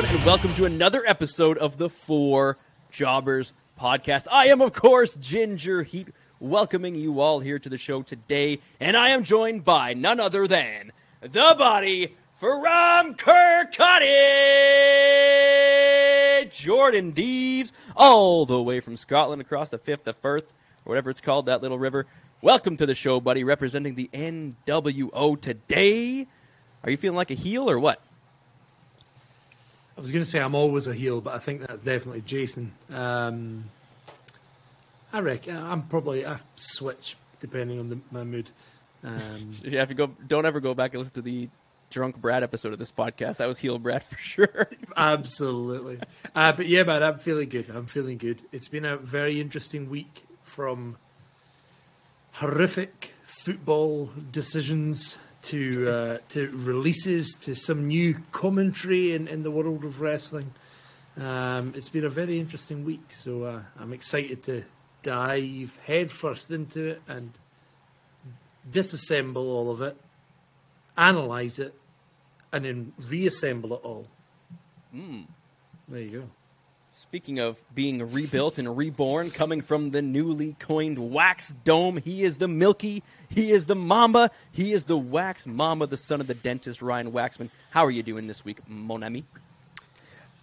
everyone, and welcome to another episode of the Four Jobbers podcast. I am, of course, Ginger Heat, welcoming you all here to the show today, and I am joined by none other than the body from Kirkcaldy, Jordan Deves, all the way from Scotland across the Fifth of Firth, or whatever it's called, that little river. Welcome to the show, buddy, representing the NWO today. Are you feeling like a heel or what? I was going to say I'm always a heel, but I think that's definitely Jason. Um, I reckon I'm probably I switch depending on the, my mood. Um, Yeah, if you go, don't ever go back and listen to the drunk Brad episode of this podcast. That was heel Brad for sure. absolutely, uh, but yeah, man, I'm feeling good. I'm feeling good. It's been a very interesting week from horrific football decisions to uh, to releases to some new commentary in, in the world of wrestling. Um, it's been a very interesting week, so uh, I'm excited to dive headfirst into it and disassemble all of it, analyze it, and then reassemble it all. There you go. Speaking of being rebuilt and reborn, coming from the newly coined Wax Dome, he is the Milky, he is the Mamba, he is the Wax Mamba, the son of the dentist Ryan Waxman. How are you doing this week, mon ami?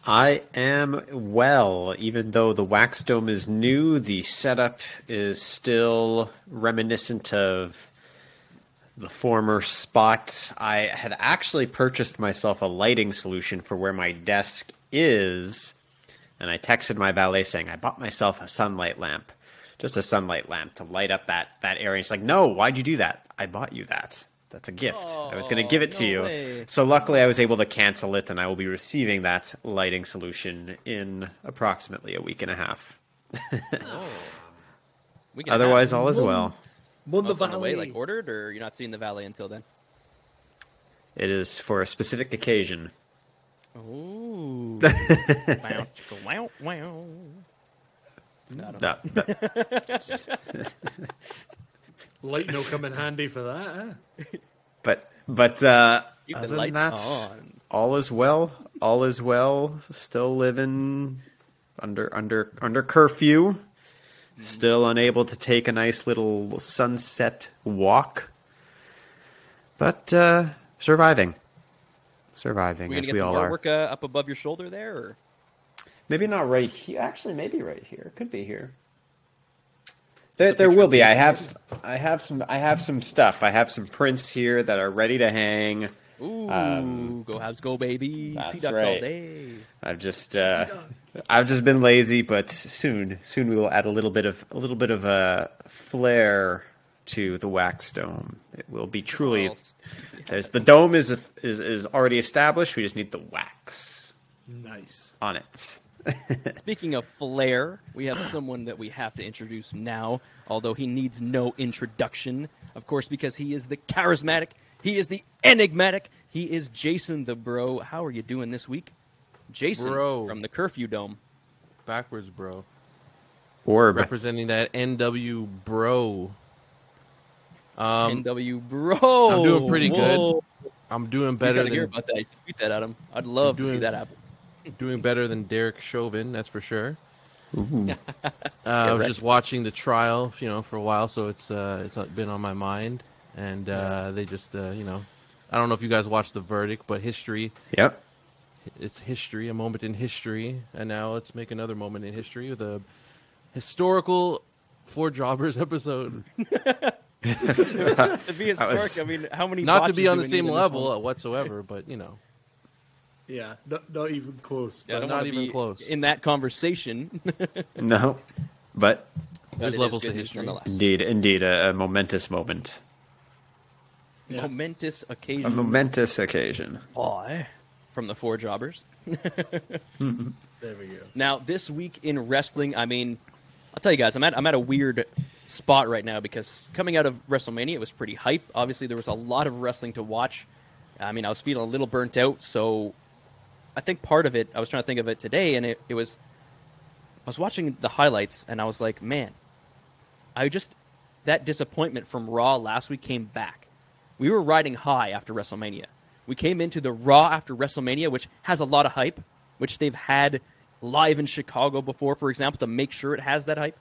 I am well, even though the wax dome is new, the setup is still reminiscent of the former spot. I had actually purchased myself a lighting solution for where my desk is, and I texted my valet saying I bought myself a sunlight lamp, just a sunlight lamp to light up that that area. He's like, "No, why'd you do that? I bought you that." That's a gift. I was going to give it to oh, you. way. So luckily, I was able to cancel it, and I will be receiving that lighting solution in approximately a week and a half. Oh. We can Otherwise, all is well. Won Oh, the valet on the way, like ordered, or you're not seeing the valet until then? It is for a specific occasion. Ooh. wow, wow, wow. I don't know. No, no, Lighting will come in handy for that. Eh? but but uh, Keep the other than that, on. all is well. All is well. Still living under under under curfew. Still unable to take a nice little sunset walk. But uh, surviving. Surviving We gonna as get we some all are. artwork uh, up above your shoulder there, or Maybe not right here. Actually, maybe right here. Could be here. There, there will be. I have, I have some, I have some stuff. I have some prints here that are ready to hang. ooh, go Habs, go baby, that's sea ducks all right. day. I've just, uh, I've just been lazy, but soon, soon we will add a little bit of, a little bit of a flair to the wax dome. It will be truly. Well, There's the dome is is is already established. We just need the wax Nice. on it. Speaking of flair, we have someone that we have to introduce now, although he needs no introduction, of course, because he is the charismatic, he is the enigmatic, he is Jason the Bro. How are you doing this week? Jason Bro. from the Curfew Dome. backwards, bro. Orb. Representing that NW bro. Um, NW Bro. I'm doing pretty Whoa. good. I'm doing Better better to hear than about that. You should Tweet that at him. I'd love to see doing- that happen. doing better than Derek Chauvin, that's for sure. Uh, I was right. just watching the trial, you know, for a while, so it's uh, it's been on my mind, and uh, they just, uh, you know, I don't know if you guys watched the verdict, but history, Yep. it's history, a moment in history, and now let's make another moment in history with a historical Four Jobbers episode. to be historic, was- I mean, how many? Not to be on the same need in this level one? Uh, whatsoever, but you know, Yeah, not, not even close. Yeah, don't even close. in that conversation. No, but But There's it is levels good to news history. nonetheless. indeed, indeed, a, a momentous moment, Yeah. Momentous occasion. a occasion. momentous occasion. Boy, from the four jobbers. There we go. Now, this week in wrestling, I mean, I'll tell you guys, I'm at I'm at a weird spot right now because coming out of WrestleMania, it was pretty hype. Obviously, there was a lot of wrestling to watch. I mean, I was feeling a little burnt out, so I think part of it, I was trying to think of it today, and it, it was I was watching the highlights, and I was like, man, I just that disappointment from Raw last week came back. We were riding high after WrestleMania. We came into the Raw after WrestleMania, which has a lot of hype, which they've had live in Chicago before, for example, to make sure it has that hype.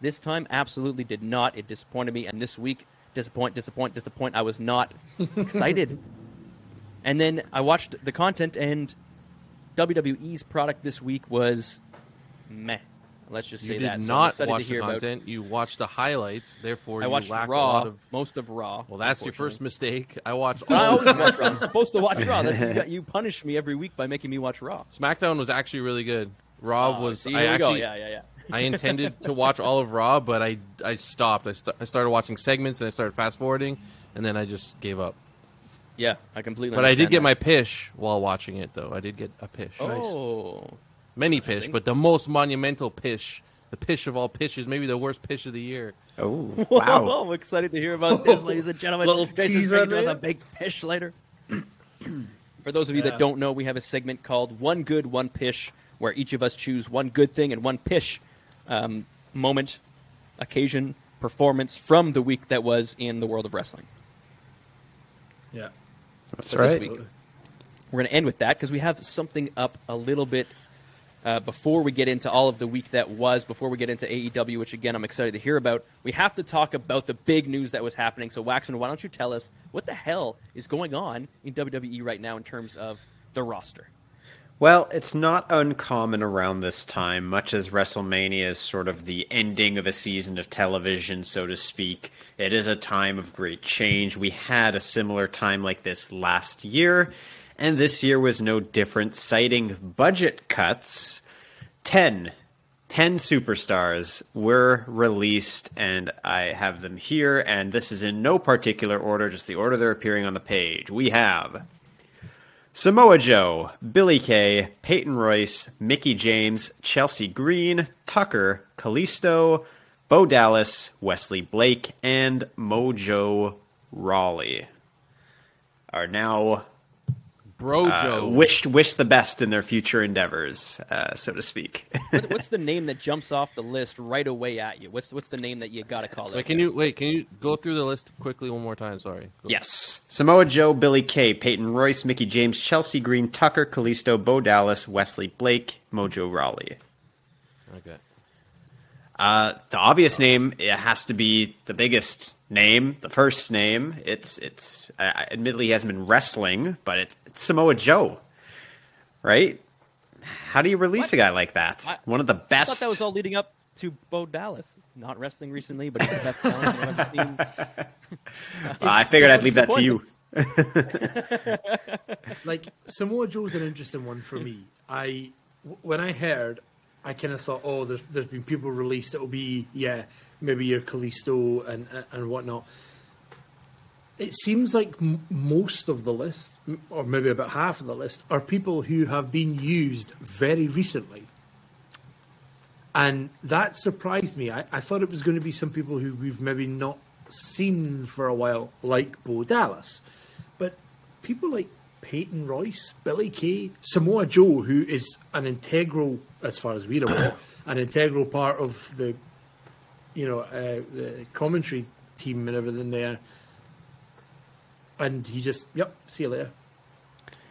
This time, absolutely did not. It disappointed me, and this week, disappoint, disappoint, disappoint. I was not excited. And then I watched the content, and WWE's product this week was meh. Let's just say You did that. So not excited watch the hear about- content. You watched the highlights. Therefore, I you watched lack a Raw, lot of. most of Raw. Well, that's your first mistake. I watched I all. always watch Raw. I'm supposed to watch Raw. That's, you, punish me every week by making me watch Raw. SmackDown was actually really good. Raw Oh, was. see, I here we go. actually. Yeah, yeah, yeah. I intended to watch all of Raw, but I I stopped. I, st- I started watching segments and I started fast forwarding, and then I just gave up. Yeah, I completely. But I did get that. my pish while watching it, though. I did get a pish. Oh, Many pish, but the most monumental pish, the pish of all pishes, maybe the worst pish of the year. Oh, wow! wow. I'm excited to hear about this, ladies and gentlemen. Little Jason's teaser making us a big pish later. For those of you Yeah. that don't know, we have a segment called "One Good, One Pish," where each of us choose one good thing and one pish um, moment, occasion, performance from the week that was in the world of wrestling. Yeah. That's So this right. week, we're going to end with that because we have something up a little bit uh, before we get into all of the week that was, before we get into AEW, which again I'm excited to hear about. We have to talk about the big news that was happening. So, Waxman, why don't you tell us what the hell is going on in WWE right now in terms of the roster? Well, it's not uncommon around this time, much as WrestleMania is sort of the ending of a season of television, so to speak. It is a time of great change. We had a similar time like this last year, and this year was no different, citing budget cuts. 10 10 superstars were released and i have them here and this is in no particular order just the order they're appearing on the page we have Samoa Joe, Billy Kay, Peyton Royce, Mickie James, Chelsea Green, Tucker, Kalisto, Bo Dallas, Wesley Blake, and Mojo Rawley. Are now Bro uh, Joe. wished wish the best in their future endeavors, uh, so to speak. What, what's the name that jumps off the list right away at you? What's what's the name that you got to call it? Wait, can you wait? Can you go through the list quickly one more time? Sorry. Go. yes, Samoa Joe, Billy Kay, Peyton Royce, Mickie James, Chelsea Green, Tucker, Kalisto, Bo Dallas, Wesley Blake, Mojo Rawley. Okay. Uh, the obvious name it has to be the biggest name, the first name. It's it's uh, admittedly he hasn't been wrestling, but it's, it's Samoa Joe, right? How do you release a guy like that? I- One of the best. I thought that was all leading up to Bo Dallas. Not wrestling recently, but he's the best talent I've ever seen. Well, I figured I'd leave that to you. like Samoa Joe's an interesting one for me. I when I heard, I kind of thought, oh, there's there's been people released. It'll be yeah, maybe your Kalisto and and whatnot. It seems like m- most of the list, or maybe about half of the list, are people who have been used very recently. And that surprised me. I, I thought it was going to be some people who we've maybe not seen for a while, like Bo Dallas. But people like Peyton Royce, Billy Kay, Samoa Joe, who is an integral, as far as we're aware, an integral part of the, you know, uh, the commentary team and everything there. And he just, yep, see you later.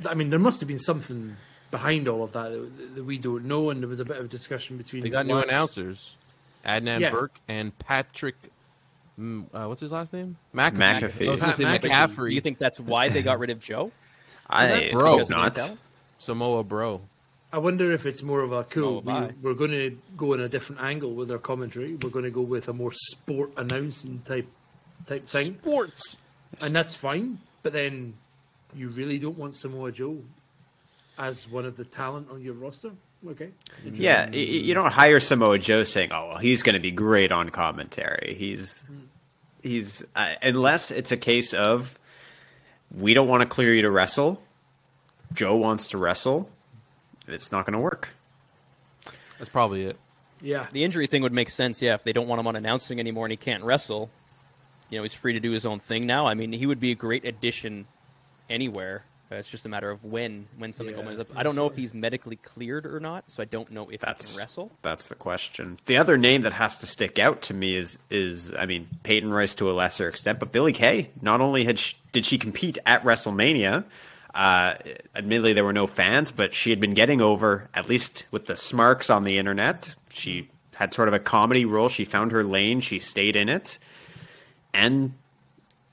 I mean, there must have been something behind all of that that, that we don't know, and there was a bit of discussion between. They got new Wax- announcers, Adnan Yeah. Virk and Patrick. mm, Uh, what's his last name? McAfee. McAfee. I was going to say Pat McAfee. McCaffrey. You think that's why they got rid of Joe? I Bro, hope Because of the not. Samoa Bro. I wonder if it's more of a cool. So we, we're going to go in a different angle with our commentary. We're going to go with a more sport announcing type type thing, Sports. and that's fine. But then, you really don't want Samoa Joe as one of the talent on your roster. Okay, Yeah, y- y- you don't hire Samoa Joe saying, "Oh, well, he's going to be great on commentary." He's he's uh, unless it's a case of we don't want to clear you to wrestle. Joe wants to wrestle. It's not going to work. That's probably it. yeah, The injury thing would make sense, yeah. If they don't want him on announcing anymore and he can't wrestle, you know, he's free to do his own thing now. I mean, he would be a great addition anywhere. It's just a matter of when when something Yeah, opens up. I don't know if he's medically cleared or not, so I don't know if That's he can wrestle. That's the question. The other name that has to stick out to me is is I mean Peyton Royce to a lesser extent, but Billy Kay. Not only had she, did she compete at WrestleMania, Uh, admittedly, there were no fans, but she had been getting over, at least with the smarks on the internet. She had sort of a comedy role. She found her lane. She stayed in it, and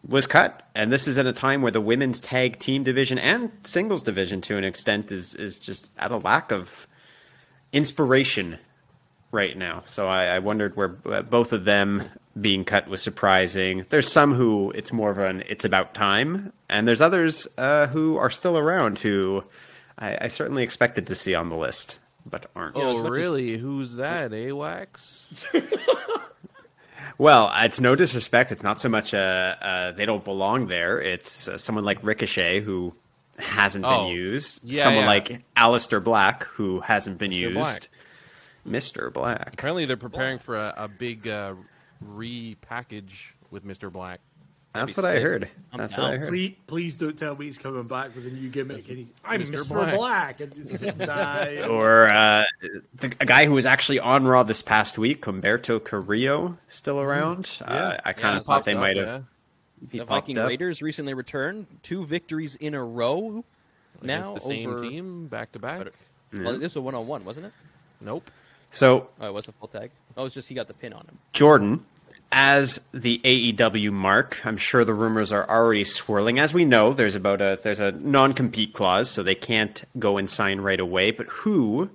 was cut. And this is at a time where the women's tag team division and singles division, to an extent, is is just at a lack of inspiration right now. So I, I wondered where uh, both of them being cut was surprising. There's some who it's more of an it's about time, and there's others uh, who are still around who I, I, certainly expected to see on the list, but aren't. Oh, really? As... Who's that? AWAX? well, it's no disrespect. It's not so much uh, uh they don't belong there. It's uh, someone like Ricochet who hasn't oh, been used. Yeah, someone yeah. like Aleister Black who hasn't been Mr. used. Black. Mr. Black. Apparently, they're preparing for a, a big uh, repackage with Mr. Black. That's what sick. I heard. That's what I heard. Please, please, don't tell me he's coming back with a new gimmick. He, I'm Mr. Mr. Black. Black and or uh, the, a guy who was actually on Raw this past week, Humberto Carrillo, still mm-hmm. around. Yeah. Uh, I kind of yeah, thought they might have. Yeah. The Viking up. Raiders recently returned, two victories in a row. Now the same over... team back to back. Well, this was a one-on-one, wasn't it? Nope. So oh, it was a full tag. Oh, it was just he got the pin on him. Jordan, as the AEW mark, I'm sure the rumors are already swirling. As we know, there's about a there's a non-compete clause, so they can't go and sign right away. But who?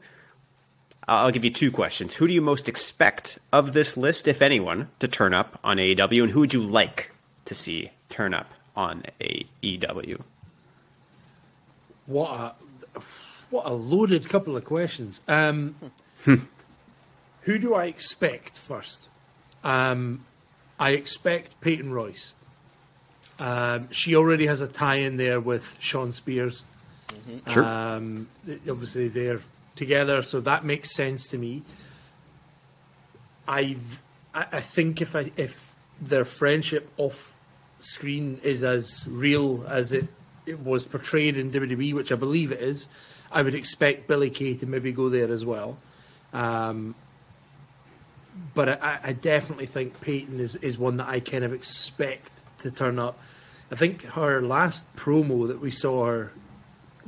I'll give you two questions. Who do you most expect of this list, if anyone, to turn up on AEW, and who would you like to see turn up on AEW? What a what a loaded couple of questions. Um, Who do I expect first? Um, I expect Peyton Royce. Um, she already has a tie in there with Shawn Spears. Mm-hmm. Sure. Um, obviously, they're together, so that makes sense to me. I I think if I if their friendship off screen is as real as it, it was portrayed in WWE, which I believe it is, I would expect Billy Kay to maybe go there as well. Um, but I, I, definitely think Peyton is, is one that I kind of expect to turn up. I think her last promo that we saw her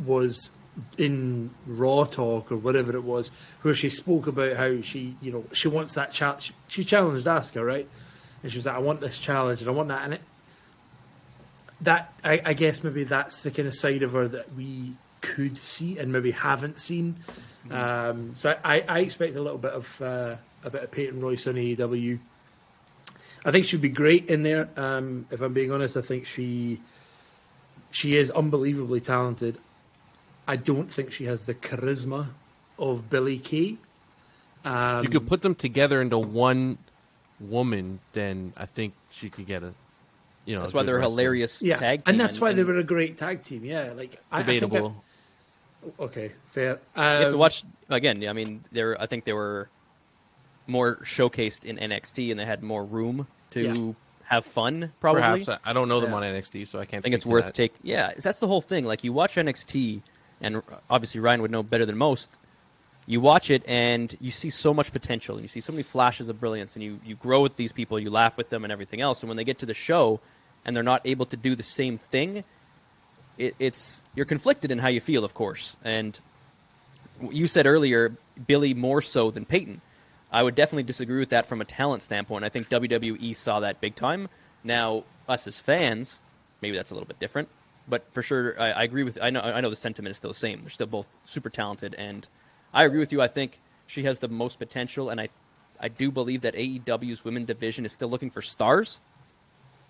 was in Raw Talk or whatever it was, where she spoke about how she, you know, she wants that challenge. She challenged Asuka, right? And she was like, "I want this challenge, and I want that." And it, that I, I guess maybe that's the kind of side of her that we could see and maybe haven't seen. Mm-hmm. Um, so I, I, expect a little bit of uh, a bit of Peyton Royce on AEW. I think she'd be great in there. Um, if I'm being honest, I think she she is unbelievably talented. I don't think she has the charisma of Billy Kay. Um, if you could put them together into one woman, then I think she could get a. You know, that's why they're wrestler. hilarious yeah. tag team, and that's and, why and... they were a great tag team. Yeah, like debatable. I, I okay, fair. Um, you have to um, watch again. I mean, there. I think they were more showcased in NXT and they had more room to yeah. have fun. Probably. Perhaps I don't know them yeah. on NXT, so I can't. I think it's worth that. take. Yeah, that's the whole thing. Like you watch NXT, and obviously Ryan would know better than most. You watch it and you see so much potential. And you see so many flashes of brilliance, and you you grow with these people. You laugh with them and everything else. And when they get to the show, and they're not able to do the same thing, it, it's you're conflicted in how you feel, of course. And you said earlier, Billy more so than Peyton I would definitely disagree with that from a talent standpoint. I think WWE saw that big time. Now, us as fans, maybe that's a little bit different, but for sure, I, I agree with. I know, I know the sentiment is still the same. They're still both super talented, and I agree with you. I think she has the most potential, and I, I do believe that AEW's women division is still looking for stars.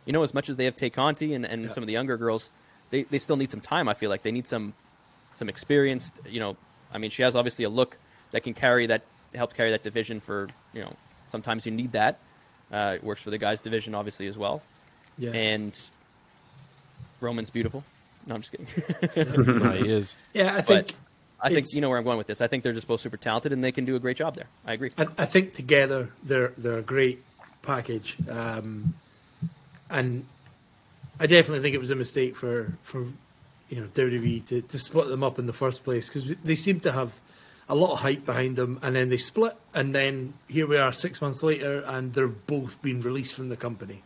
You know, as much as they have Tay Conti and, and yeah. some of the younger girls, they, they still need some time. I feel like they need some some experienced. You know, I mean, she has obviously a look that can carry that helped carry that division for you know sometimes you need that. Uh, it works for the guys division obviously as well. Yeah. And Roman's beautiful. No, I'm just kidding. no, he is. Yeah, I think. But I think you know where I'm going with this. I think they're just both super talented and they can do a great job there. I agree. I, I think together they're they're a great package, um, and I definitely think it was a mistake for for you know WWE to, to split them up in the first place because they seem to have a lot of hype behind them, and then they split, and then here we are six months later, and they're both been released from the company.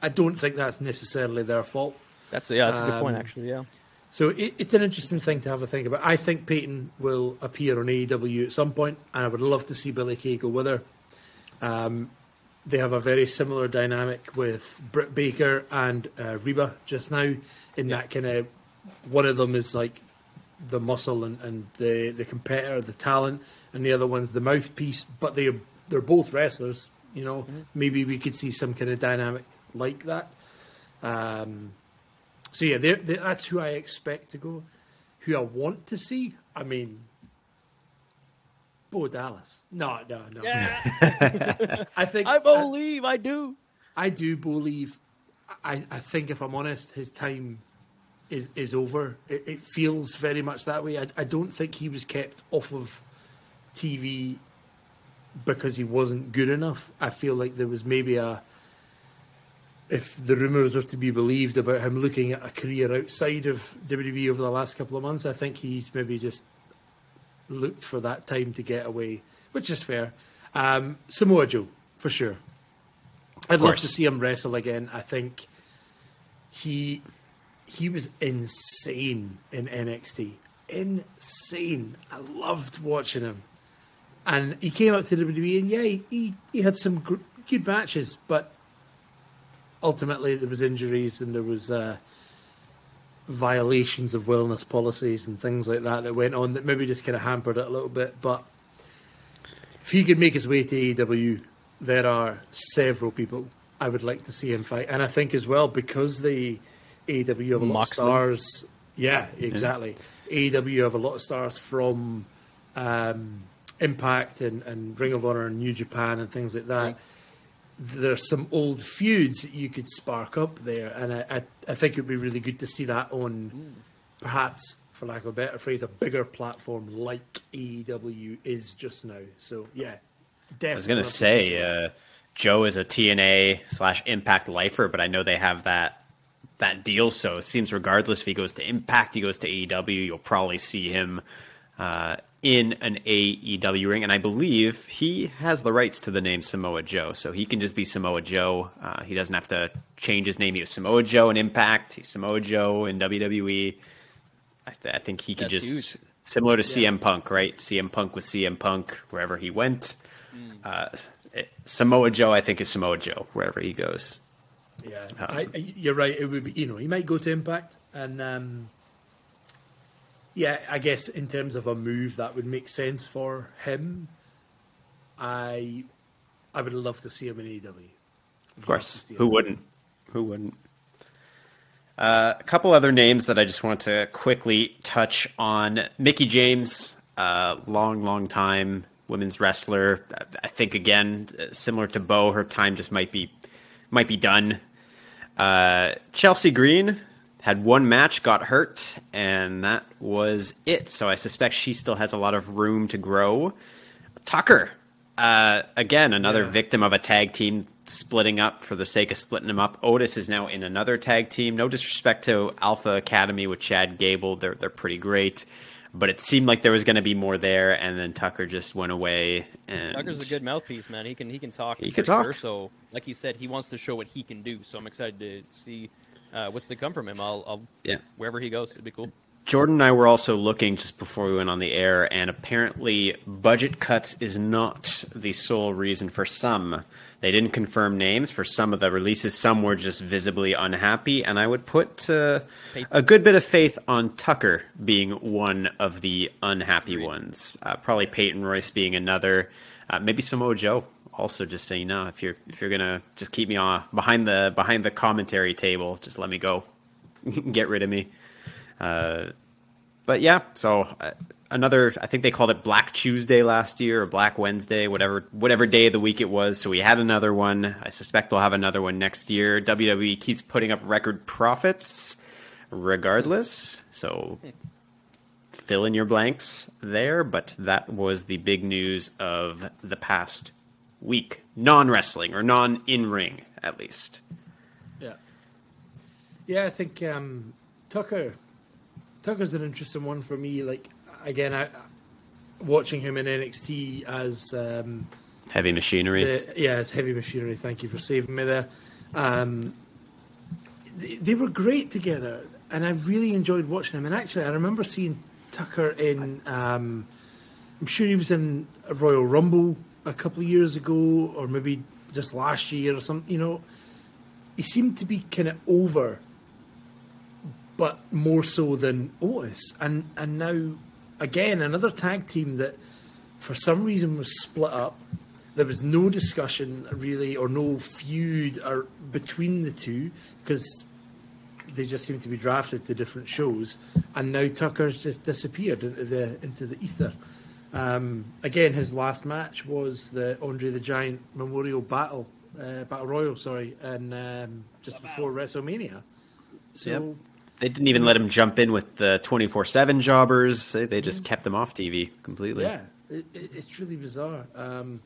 I don't think that's necessarily their fault. That's yeah, that's a good point, um, actually. Yeah, So it, it's an interesting thing to have a think about. I think Peyton will appear on AEW at some point, and I would love to see Billy Kay go with her. Um, they have a very similar dynamic with Britt Baker and uh, Reba just now. In that kind of, one of them is like the muscle and, and the the competitor, the talent, and the other one's the mouthpiece. But they're they're both wrestlers. You know, maybe we could see some kind of dynamic like that. Um, so yeah, they're, they're, that's who I expect to go. Who I want to see, I mean, Bo Dallas. No, no, no. I think I believe I do. I do believe. I, I think if I'm honest, his time is is over. It, it feels very much that way. I, I don't think he was kept off of TV because he wasn't good enough. I feel like there was maybe a if the rumours are to be believed about him looking at a career outside of WWE over the last couple of months, I think he's maybe just looked for that time to get away, which is fair. Um, Samoa Joe, for sure. I'd love to see him wrestle again. I think he he was insane in NXT. Insane. I loved watching him. And he came up to WWE, and yeah, he, he, had some gr- good matches, but ultimately there was injuries and there was uh, violations of wellness policies and things like that that went on that maybe just kind of hampered it a little bit. But if he could make his way to AEW, there are several people I would like to see him fight, and I think as well because the AEW have a lot Moxley. of stars. Yeah, exactly. AEW have a lot of stars from um, Impact and, and Ring of Honor and New Japan and things like that. There's some old feuds that you could spark up there, and I, I, I think it would be really good to see that on perhaps, for lack of a better phrase, a bigger platform like AEW is just now. So yeah, definitely. I was gonna love to see say uh, Joe is a TNA slash Impact lifer, but I know they have that that deal. So it seems regardless if he goes to Impact, he goes to AEW, you'll probably see him uh, in an AEW ring. And I believe he has the rights to the name Samoa Joe, so he can just be Samoa Joe. Uh, he doesn't have to change his name. He was Samoa Joe in Impact. He's Samoa Joe in WWE. I, th- I think he could That's just huge. similar to CM Punk, right? CM Punk with CM Punk wherever he went. Uh, it- Samoa Joe, I think, is Samoa Joe wherever he goes. Yeah, I, I, you're right. It would be, you know, he might go to Impact, and um, yeah, I guess in terms of a move that would make sense for him. I, I would love to see him in AEW. Of course, who wouldn't? Who wouldn't? Uh, a couple other names that I just want to quickly touch on. Mickie James, uh, long, long time women's wrestler. I think again, uh, similar to Bo, her time just might be might be done. Uh, Chelsea Green had one match, got hurt, and that was it. So I suspect she still has a lot of room to grow. Tucker, uh, again, another Yeah. victim of a tag team splitting up for the sake of splitting them up. Otis is now in another tag team. No disrespect to Alpha Academy with Chad Gable; they're they're pretty great, but it seemed like there was going to be more there, and then Tucker just went away. And Tucker's a good mouthpiece, man. He can he can talk. He can talk. Sure. So, like you said, he wants to show what he can do. So I'm excited to see uh, what's to come from him. I'll, I'll Yeah. wherever he goes, it'd be cool. Jordan and I were also looking just before we went on the air, and apparently, budget cuts is not the sole reason for some. They didn't confirm names for some of the releases. Some were just visibly unhappy, and I would put uh, a good bit of faith on Tucker being one of the unhappy ones. Uh, probably Peyton Royce being another. Uh, maybe Samoa Joe also just saying no. If you're if you're gonna just keep me on behind the behind the commentary table, just let me go, get rid of me. Uh, but yeah, so uh, another. I think they called it Black Tuesday last year or Black Wednesday, whatever whatever day of the week it was. So we had another one. I suspect we'll have another one next year. WWE keeps putting up record profits, regardless. So fill in your blanks there. But that was the big news of the past week, non wrestling or non in ring at least. Yeah, yeah. I think um, Tucker, Tucker's an interesting one for me. Like again, I, watching him in NXT as um, Heavy machinery. the, yeah, as heavy machinery. Thank you for saving me there. Um, they, they were great together. and I really enjoyed watching him. And actually, I remember seeing Tucker in. Um, I'm sure he was in a Royal Rumble a couple of years ago, or maybe just last year or something. You know, he seemed to be kind of over, but more so than Otis. And and now again another tag team that for some reason was split up. There was no discussion really, or no feud or between the two because they just seem to be drafted to different shows, and now Tucker's just disappeared into the into the ether. Um, again, his last match was the Andre the Giant Memorial Battle uh, Battle Royal, sorry, and um, just before WrestleMania. So Yep. They didn't even let him jump in with the 24 7 jobbers. They, they just kept them off TV completely. yeah, it, it, it's really bizarre. Um,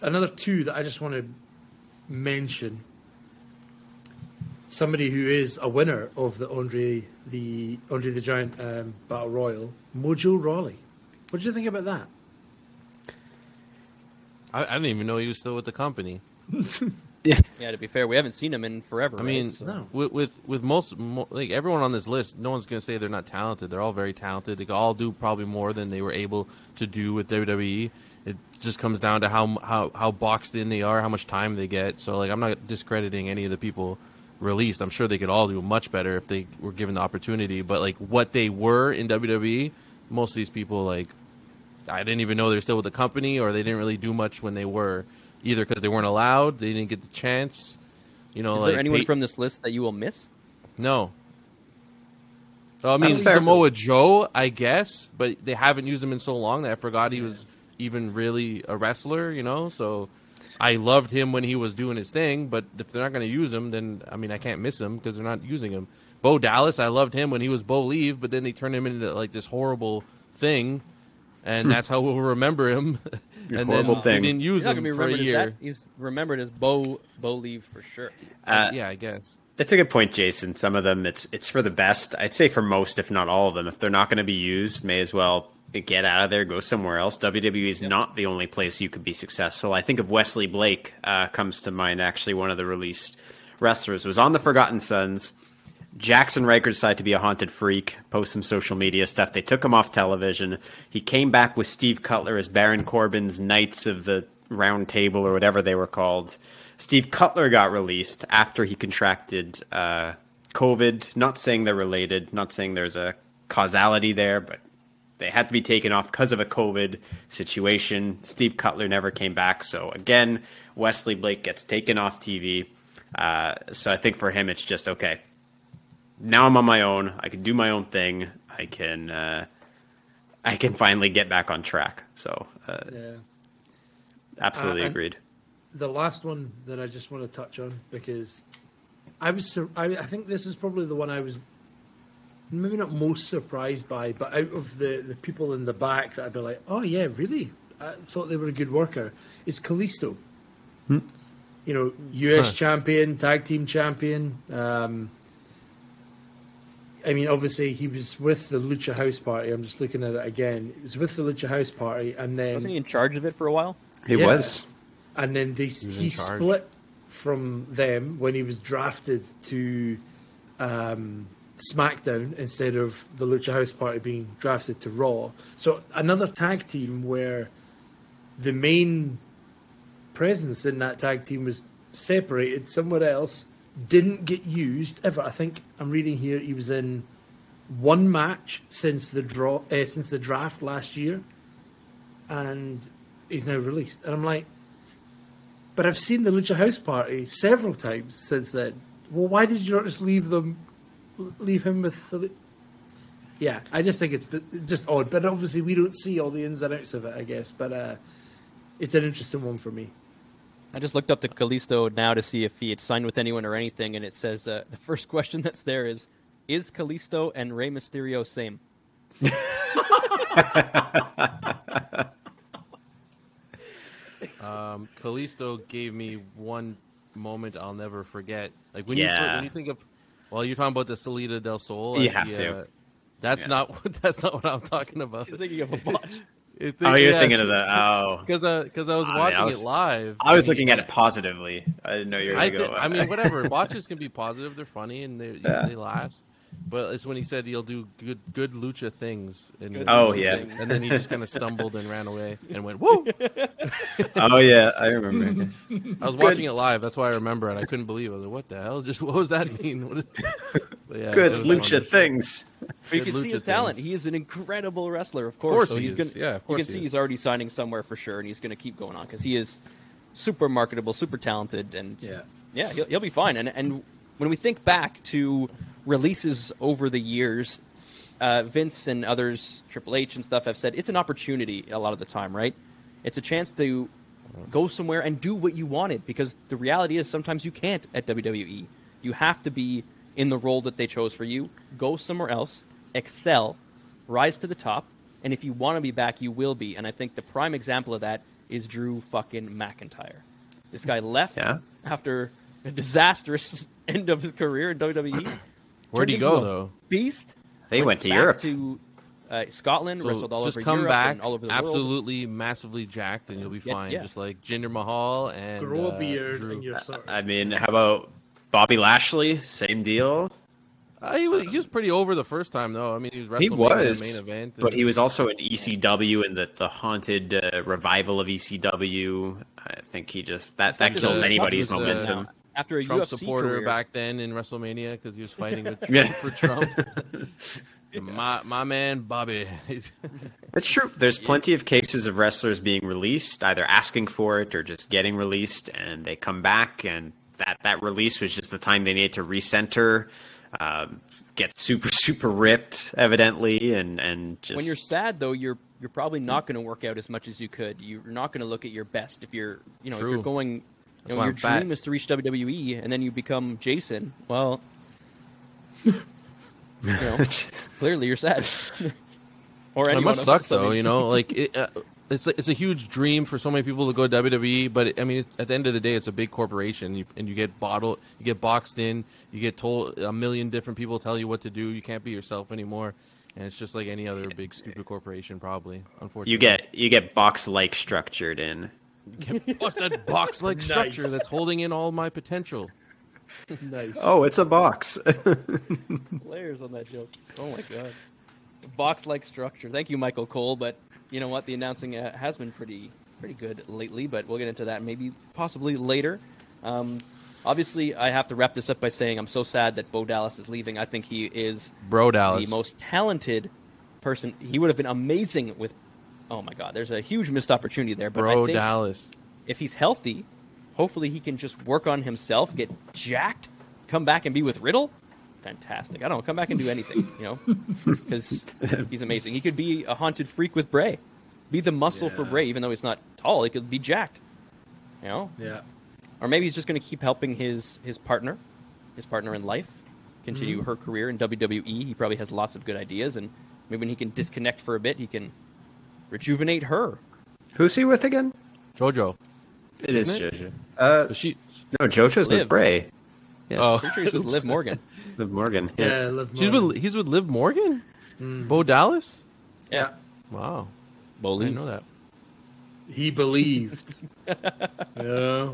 another two that I just want to mention. Somebody who is a winner of the Andre the Andre the Giant um, Battle Royal, Mojo Rawley. What do you think about that? I, I didn't even know he was still with the company. Yeah, Yeah. to be fair, we haven't seen him in forever. I right? mean, So- No. with, with with most mo- like everyone on this list, no one's gonna say they're not talented. They're all very talented. They all do probably more than they were able to do with WWE. It just comes down to how how how boxed in they are, how much time they get. So like, I'm not discrediting any of the people released. I'm sure they could all do much better if they were given the opportunity. But like what they were in WWE, most of these people like I didn't even know they're still with the company, or they didn't really do much when they were, either because they weren't allowed, they didn't get the chance. You know, is like there anyone Pey- from this list that you will miss? no. Oh, I mean, That's fair. Samoa Joe, I guess, but they haven't used him in so long that I forgot he was even really a wrestler. You know, so I loved him when he was doing his thing. But if they're not going to use him, then I mean, I can't miss him because they're not using him. Bo Dallas, I loved him when he was Bo Leave, but then they turned him into like this horrible thing, and hmm. that's how we'll remember him. and horrible then thing. they didn't use He's not him gonna be for a remembered as year. that. He's remembered as Bo Bo Leave for sure. Uh, yeah, I guess. It's a good point, Jason. Some of them, it's it's for the best. I'd say for most, if not all of them, if they're not going to be used, may as well get out of there, go somewhere else. WWE is not the only place you could be successful. I think of Wesley Blake uh, comes to mind. Actually, one of the released wrestlers was on the Forgotten Sons. Jaxson Ryker decided to be a haunted freak, post some social media stuff. They took him off television. He came back with Steve Cutler as Baron Corbin's Knights of the Round Table or whatever they were called. Steve Cutler got released after he contracted uh, COVID. Not saying they're related, not saying there's a causality there, but they had to be taken off because of a COVID situation. Steve Cutler never came back. So again, Wesley Blake gets taken off TV. Uh, so I think for him, it's just okay. Now I'm on my own. I can do my own thing. I can. Uh, I can finally get back on track. So uh, Yeah. absolutely Uh, agreed. the last one that I just want to touch on because I was sur- I, I think this is probably the one I was maybe not most surprised by, but out of the the people in the back that I'd be like, oh yeah, really? I thought they were a good worker. Is Kalisto? You know, U.S. Huh. champion, tag team champion. Um, I mean, obviously he was with the Lucha House Party. I'm just looking at it again. He was with the Lucha House Party, and then Wasn't he in charge of it for a while? He yeah. was. and then they, was he split from them when he was drafted to um, SmackDown instead of the Lucha House Party being drafted to Raw. So another tag team where the main presence in that tag team was separated somewhere else, didn't get used ever. I think I'm reading here he was in one match since the draw uh, since the draft last year, and he's now released. And I'm like, but I've seen the Lucha House Party several times since then. Well, why did you not just leave them, leave him with the? Yeah, I just think it's just odd. But obviously, we don't see all the ins and outs of it. I guess, but uh, it's an interesting one for me. I just looked up to Kalisto now to see if he had signed with anyone or anything, and it says uh, the first question that's there is, "Is Kalisto and Rey Mysterio same?" Um, Kalisto gave me one moment I'll never forget. Like when you Yeah. fir- when you think of, well, you're talking about the Salida del Sol. You have the, to. uh, that's Yeah. not what that's not what I'm talking about. He's thinking of a botch. Oh, you're thinking of the oh. because because uh, I was ah, I mean, I watching was- it live. I was looking at it positively. I didn't know you were I, going to thi- go. I mean, whatever. Watches can be positive; they're funny and they Yeah. they last. But it's when he said he'll do good good lucha things. And, Good Oh, lucha yeah. things. and then he just kind of stumbled and ran away and went woo. oh yeah, I remember. I was watching it live. That's why I remember it. I couldn't believe. it. I was like, "What the hell? Just what does that mean?" What is... Yeah, Good lucha things. But you can see his talent. things. He is an incredible wrestler, of course course. so he he's is. gonna. Yeah, of you can he see is. he's already signing somewhere for sure, and he's going to keep going on because he is super marketable, super talented, and Yeah. yeah, he'll, he'll be fine. And and when we think back to releases over the years, uh, Vince and others, Triple H and stuff, have said it's an opportunity a lot of the time, right? It's a chance to go somewhere and do what you wanted because the reality is sometimes you can't at WWE. You have to be in the role that they chose for you. Go somewhere else, excel, rise to the top, and if you want to be back, you will be. And I think the prime example of that is Drew fucking McIntyre. This guy left Yeah. after a disastrous end of his career in WWE. Where'd he go though? Beast. They went to back Europe. to uh, Scotland, So wrestled all just over come Europe back, and all over the world. absolutely massively jacked, and you'll be Yeah, fine. yeah. Just like Jinder Mahal and Grow uh, a beard Drew. and you're sorry. I mean, how about Bobby Lashley? Same deal. Uh, he, was, he was pretty over the first time though. I mean, he was He WrestleMania was, main event, but he was also in ECW and the the haunted uh, revival of ECW. I think he just that that kills anybody's he uh, momentum. After a Trump UFC supporter career, back then in WrestleMania because he was fighting with Yeah. for Trump. My my man Bobby. He's- It's true. There's plenty of cases of wrestlers being released, either asking for it or just getting released, and they come back, and that that release was just the time they needed to recenter, um, get super super ripped, evidently, and and just when you're sad though, you're you're probably not going to work out as much as you could. You're not going to look at your best if you're you know if you're going. You know, why your I'm fat. dream is to reach WWE, and then you become Jason. Well, you know, clearly you're sad. or it must suck though, you know. Like it, uh, it's it's a huge dream for so many people to go to WWE, but I mean, at the end of the day, it's a big corporation, you, and you get bottled, you get boxed in, you get told a million different people tell you what to do. You can't be yourself anymore, and it's just like any other big stupid corporation, probably. Unfortunately, you get you get box like structured in. What's that box like structure that's holding in all my potential? Nice. Oh, it's a box. layers on that joke. Oh my god, box-like structure. Thank you, Michael Cole. But you know what? The announcing uh, has been pretty pretty good lately. But we'll get into that maybe possibly later. Um, obviously, I have to wrap this up by saying I'm so sad that Bo Dallas is leaving. I think he is Bro, Dallas. the most talented person. He would have been amazing with. Oh my God, there's a huge missed opportunity there. But I Bro, think Dallas. if he's healthy, hopefully he can just work on himself, get jacked, come back and be with Riddle. Fantastic. I don't know, come back and do anything, you know, because he's amazing. He could be a haunted freak with Bray, be the muscle for Bray, even though he's not tall. He could be jacked, you know, Yeah. or maybe he's just going to keep helping his his partner, his partner in life, continue Mm-hmm. her career in WWE. He probably has lots of good ideas, and maybe when he can disconnect for a bit, he can rejuvenate her. Who's he with again? JoJo. It is JoJo. Uh, But she, no, JoJo's Liv. with Bray. Yes, Oh. Pretty he's with Liv Morgan. with Morgan. Yeah, Liv she's with, he's with Liv Morgan. Bo Dallas. Yeah. Wow, I Bowling. didn't know that. He believed. yeah.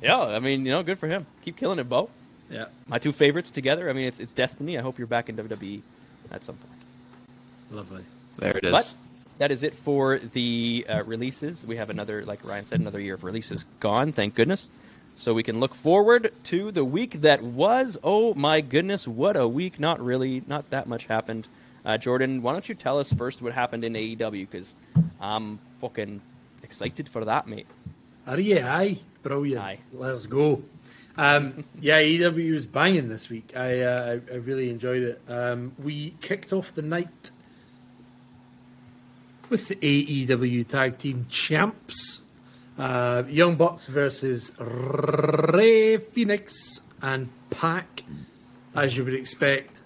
Yeah, I mean, you know, good for him. Keep killing it, Bo. Yeah. My two favorites together. I mean, it's it's destiny. I hope you're back in WWE at some point. Lovely. There it is. But that is it for the uh, releases. We have another, like Ryan said, another year of releases gone. Thank goodness. So we can look forward to the week that was. Oh my goodness, what a week! Not really, not that much happened. Uh, Jordan, why don't you tell us first what happened in AEW? Because I'm fucking excited for that, mate. Are you? Aye. Brilliant. Aye. Let's go. Um, yeah, AEW was banging this week. I, uh, I I really enjoyed it. Um, we kicked off the night with the AEW Tag Team Champs. Uh, Young Bucks versus Rey Fénix and Pac, as you would expect.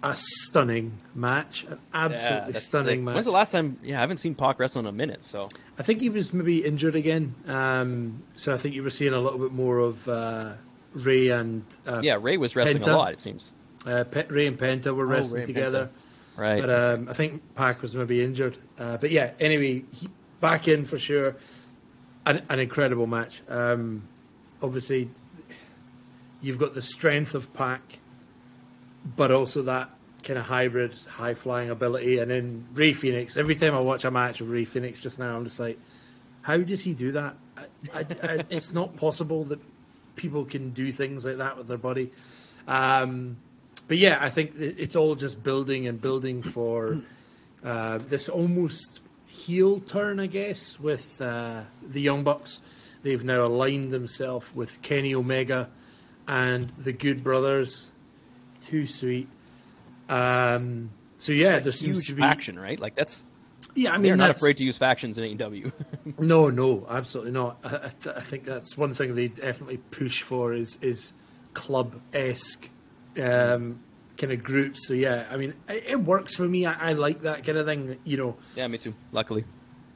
A stunning match, an absolutely that's stunning sick. match. When's the last time? Yeah, I haven't seen Pac wrestle in a minute. So I think he was maybe injured again. Um, so I think you were seeing a little bit more of uh, Ray and uh, yeah, Ray was wrestling Penta. a lot. It seems. uh, Pe- Ray and Penta were Oh, wrestling and together. Right. But um, I think Pac was maybe injured. Uh, but yeah, anyway, he, back in for sure. An, an incredible match. Um, obviously, you've got the strength of Pac, but also that kind of hybrid, high flying ability. And then Rey Fénix. Every time I watch a match with Rey Fénix just now, I'm just like, how does he do that? I, I, I, it's not possible that people can do things like that with their body. Um, but yeah, I think it's all just building and building for uh, this almost heel turn, I guess, with uh, the Young Bucks. They've now aligned themselves with Kenny Omega and the Good Brothers. Too sweet. Um, so yeah, there's huge to be faction, right? Like that's yeah. I mean, they're not that's- afraid to use factions in AEW. no, no, absolutely not. I, I, th- I think that's one thing they definitely push for is is club esque um, kind of groups. So yeah, I mean, it, it works for me. I, I like that kind of thing. You know, yeah, me too. Luckily,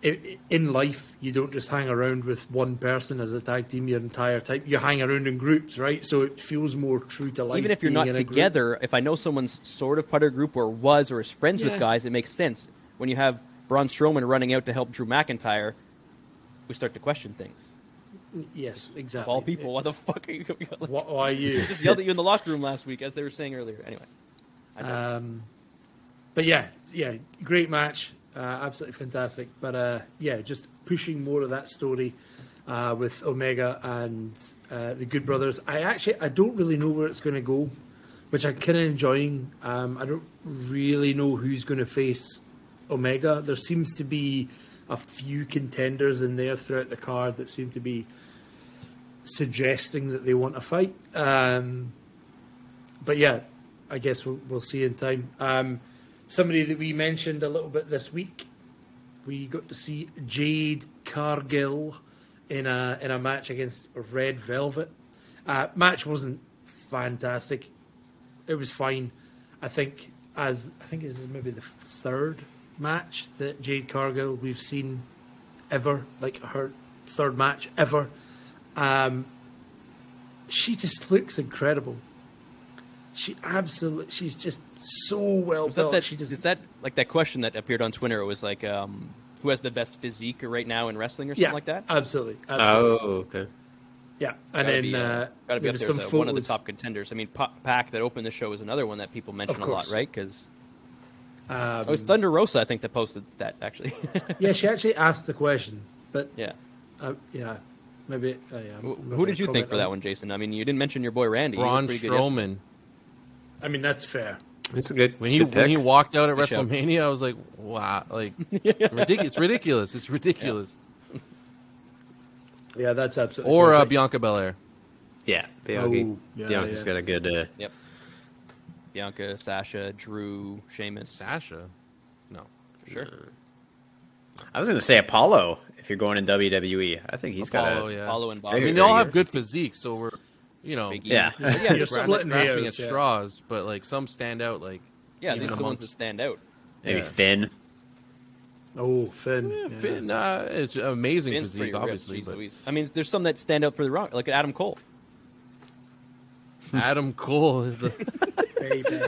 i in life, you don't just hang around with one person as a tag team your entire time. You hang around in groups, right? So it feels more true to life. even if you're not in a group. together, if I know someone's sort of part of a group or was or is friends Yeah. with guys, it makes sense. When you have Braun Strowman running out to help Drew McIntyre, we start to question things. Yes, Of exactly. all people, why the fuck are you? What are you? just yelled at you in the locker room last week, as they were saying earlier. Anyway, Um, but yeah, yeah, great match, uh, absolutely fantastic. But uh, yeah, just pushing more of that story uh, with Omega and uh, the Good Brothers. I actually I don't really know where it's going to go, which I'm kind of enjoying. Um, I don't really know who's going to face Omega. There seems to be a few contenders in there throughout the card that seem to be suggesting that they want to fight. Um, but yeah, I guess we'll, we'll see in time. Um, somebody that we mentioned a little bit this week, we got to see Jade Cargill in a in a match against Red Velvet. Uh, match wasn't fantastic. It was fine. I think as I think this is maybe the third match that Jade Cargill we've seen ever, like her third match ever. Um, she just looks incredible. She absolutely, she's just so well was built. that she just is that like that question that appeared on Twitter? It was like, um, who has the best physique right now in wrestling or something yeah, like that? Absolutely, absolutely. Oh, okay. yeah. And Gotta then be, uh, uh, gotta be up there some as uh, one of the top contenders. I mean, Pa- Pac that opened the show was another one that people mention a lot, right? Because Um, it was Thunder Rosa, I think, that posted that actually. yeah, she actually asked the question, but yeah. uh, yeah, maybe. Uh, yeah, I'm Who, not who gonna did you think for that one, Jason? I mean, you didn't mention your boy Randy. He Braun looked yesterday. Strowman. I mean, that's fair. It's a good. When he good when he walked out at Good show. WrestleMania, I was like, wow, like ridiculous. It's ridiculous. It's ridiculous. Yeah, that's absolutely. Or uh, Bianca Belair. yeah, Bianca. Oh, yeah, Bianca's yeah. got a good. Uh, Yep. Bianca, Sasha, Drew, Sheamus. Sasha. No. For sure. I was going to say Apollo. If you're going in WWE, I think he's Apollo, got a. yeah. Apollo and Bob. I mean, they all have good physique, so we're, you know, Big. Yeah. yeah, You're splitting grasping hairs, at yeah. straws, but like some stand out. Like yeah. These are the ones that stand out. Maybe Yeah. Finn. Oh, Finn. Yeah, yeah. Finn, uh, it's amazing Finn's physique, pretty good. obviously. Jeez But Louise. I mean, there's some that stand out for the wrong, like Adam Cole. Adam Cole, the, Baby.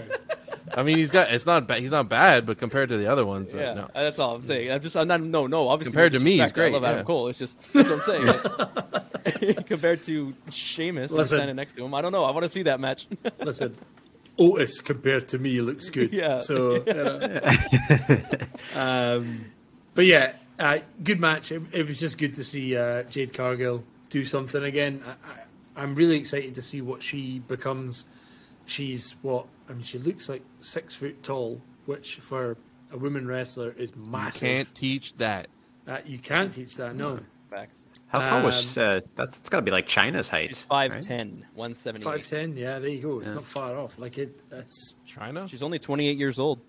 I mean, he's got it's not ba- he's not bad, but compared to the other ones, uh, Yeah, no. that's all I'm saying. I'm just, I'm not, no, no. Obviously, Compared to me, he's great, I love Adam yeah. Cole. It's just that's what I'm saying. compared to Sheamus, when Listen. standing next to him, I don't know. I want to see that match. Listen, Otis compared to me looks good. Yeah. So, you know. um, but yeah, uh, good match. It, it was just good to see uh, Jade Cargill do something again. I, I, I'm really excited to see what she becomes. She's what I mean. She looks like six foot tall, which for a woman wrestler is massive. You can't teach that. Uh, you can't teach that. No, Facts. How tall was? Um, Uh, that's that's got to be like Chyna's height. She's 5'10", right? 178. five ten. Yeah, there you go. It's not far off. Like it. That's China. She's only 28 years old.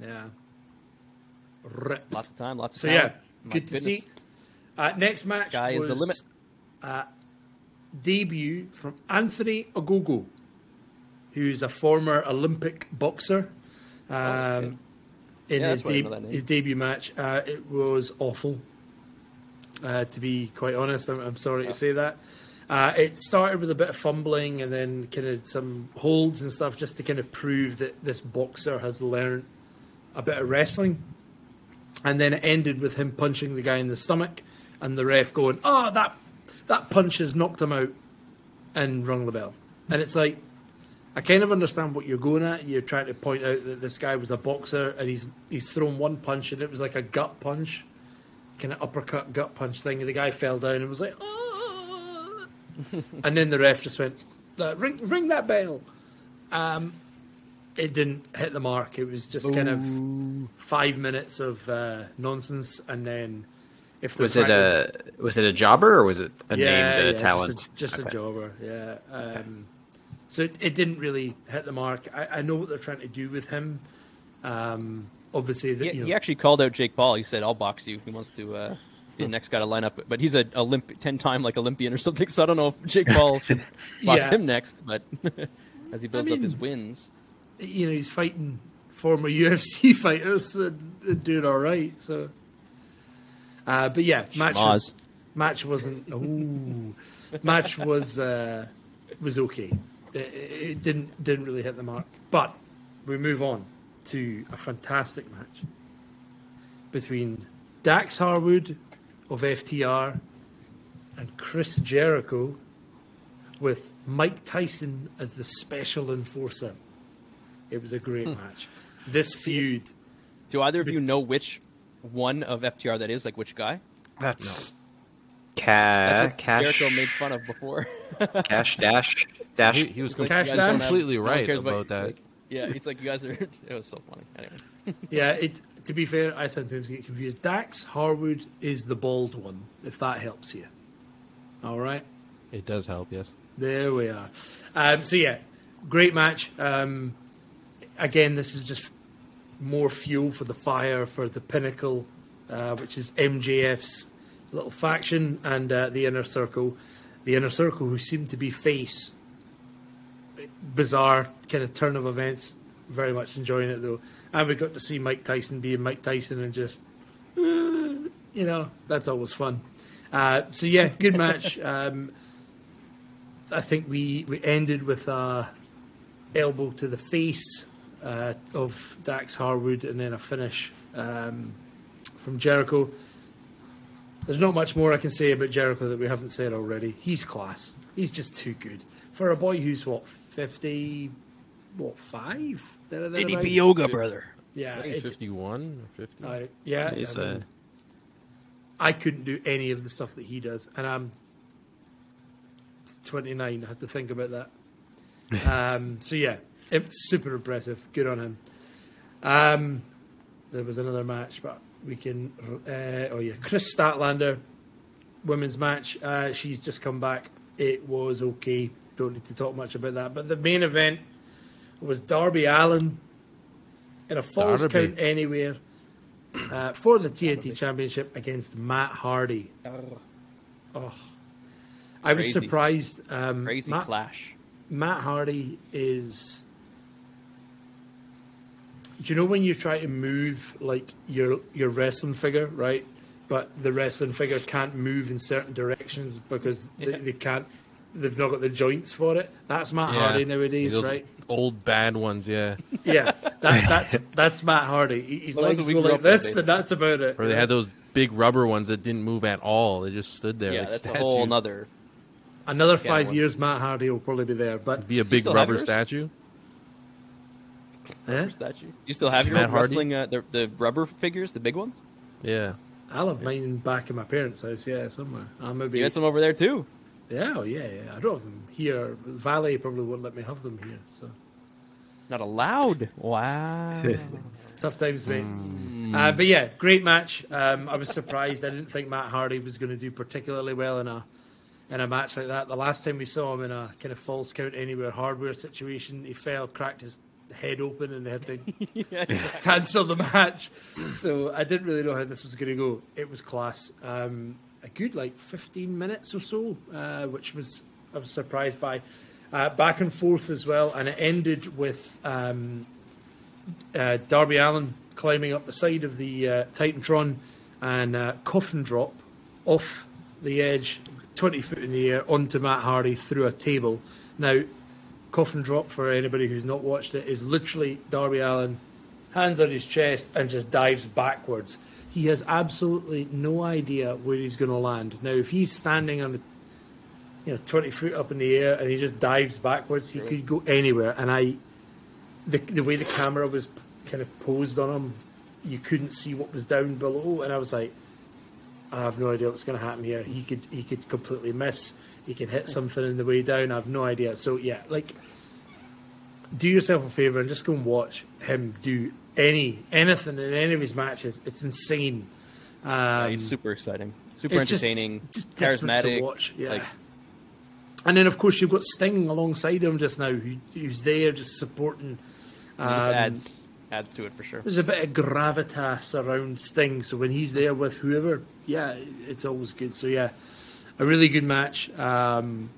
yeah. Rip. Lots of time, lots of time. So talent. yeah, My good to see. Uh, next match Sky is was the limit. Uh, debut from Anthony Ogogo, who's a former Olympic boxer. Um, okay. In Yeah, his, that's deb- know that name. his debut match, uh, it was awful. Uh, to be quite honest, I'm, I'm sorry to say that. Uh, it started with a bit of fumbling and then kind of some holds and stuff just to kind of prove that this boxer has learned a bit of wrestling. And then it ended with him punching the guy in the stomach and the ref going, Oh, that that punch has knocked him out and rung the bell. And it's like I kind of understand what you're going at. You're trying to point out that this guy was a boxer and he's he's thrown one punch and it was like a gut punch, kind of uppercut gut punch thing, and the guy fell down and was like, "Ah." and then the ref just went, "Uh, ring ring that bell. Um, it didn't hit the mark. It was just kind of five minutes of uh, nonsense, and then if Was it trying to- a was it a jobber or was it a named uh, just a- talent? Just a, Okay. jobber, yeah. Um, So it, it didn't really hit the mark. I, I know what they're trying to do with him. Um, obviously, the, He, you know, he actually called out Jake Paul. He said, "I'll box you." He wants to uh, be the next guy to line up, but he's a Olymp- ten-time like Olympian or something. So I don't know if Jake Paul should box Yeah. him next, but as he builds up his wins, you know, he's fighting former UFC fighters and, and doing all right. So, uh, but yeah, match was, match wasn't. Ooh, match was uh, was okay. It, it didn't didn't really hit the mark. But we move on to a fantastic match between Dax Harwood of FTR and Chris Jericho with Mike Tyson as the special enforcer. It was a great hmm. match. This feud, do either of you know which one of FTR that is? Like which guy? That's ca- That's what cash Jericho made fun of before. cash dash dash. He, he was like, Cash Dash? don't have- completely no one right about that. like, yeah, he's like, you guys are. It was so funny. Anyway, yeah, it. To be fair, I sometimes get confused. Dax Harwood is the bald one, if that helps you. All right. It does help, yes. There we are. Um, so yeah, great match. Um, again, this is just more fuel for the fire for the Pinnacle, uh, which is MJF's little faction, and uh, the Inner Circle. The Inner Circle, who seem to be face. Bizarre kind of turn of events. Very much enjoying it though, and we got to see Mike Tyson being Mike Tyson and just, you know, that's always fun. Uh, so yeah, good match. Um, I think we, we ended with a elbow to the face uh, of Dax Harwood and then a finish um, from Jericho. There's not much more I can say about Jericho that we haven't said already. He's class. He's just too good for a boy who's what fifty, what five? There- thereabouts? yoga, brother. Yeah, I think he's it's- 51 or 50. I- yeah. He's, I, uh, mean, I couldn't do any of the stuff that he does, and I'm 29. I had to think about that. um, so yeah, it's super impressive. Good on him. Um, there was another match, but we can. Uh, oh yeah, Kris Statlander, women's match. Uh, she's just come back. It was okay. Don't need to talk much about that. But the main event was Darby Allin in a false Darby. count anywhere uh, for the TNT Championship against Matt Hardy. Oh, I was surprised. Um, Crazy Matt, clash. Matt Hardy is. Do you know when you try to move like your your wrestling figure, right? But the wrestling figure can't move in certain directions because they, they can't. They've not got the joints for it. That's Matt Hardy nowadays, Those right? Old bad ones, yeah. Yeah, that, that's that's Matt Hardy. He- His Well, that's legs go like this, David. and that's about it. Or they had those big rubber ones that didn't move at all. They just stood there. Yeah, like that's a whole nother Another five well- years, Matt Hardy will probably be there. But Be a big rubber statue. statue. Do you still have your Matt Hardy? wrestling uh, the the rubber figures, the big ones? Yeah. I'll have mine back in my parents' house. Yeah, somewhere. I'm gonna maybe. You had some over there too. Yeah, oh, yeah, yeah. I don't have them here. Valet probably won't let me have them here. So Not allowed. Wow. tough times, mate. Uh, but yeah, great match. Um, I was surprised. I didn't think Matt Hardy was going to do particularly well in a in a match like that. The last time we saw him in a kind of false count anywhere hardware situation, he fell, cracked his head open, and they had to cancel the match. So I didn't really know how this was going to go. It was class. Um, a good like 15 minutes or so, uh, which was I was surprised by. Uh, back and forth as well, and it ended with um, uh, Darby Allin climbing up the side of the uh, Titantron and uh, coffin drop off the edge, 20 foot in the air onto Matt Hardy through a table. Now, coffin drop for anybody who's not watched it is literally Darby Allin, hands on his chest, and just dives backwards. He has absolutely no idea where he's going to land. Now, if he's standing on the you know, 20 foot up in the air and he just dives backwards, he could go anywhere. And I, the, the way the camera was kind of posed on him, you couldn't see what was down below. And I was like, I have no idea what's going to happen here. He could he could completely miss. He can hit something in the way down. I have no idea. So yeah, like do yourself a favor and just go and watch him do any anything in any of his matches. It's insane. Um, Yeah, he's super exciting, super just- entertaining, just different charismatic. to watch. Yeah. Like, and then of course you've got Sting alongside him just now, who, who's there just supporting. it just um, adds adds to it for sure. There's a bit of gravitas around Sting, so when he's there with whoever, yeah, it's always good. So yeah, a really good match. Um,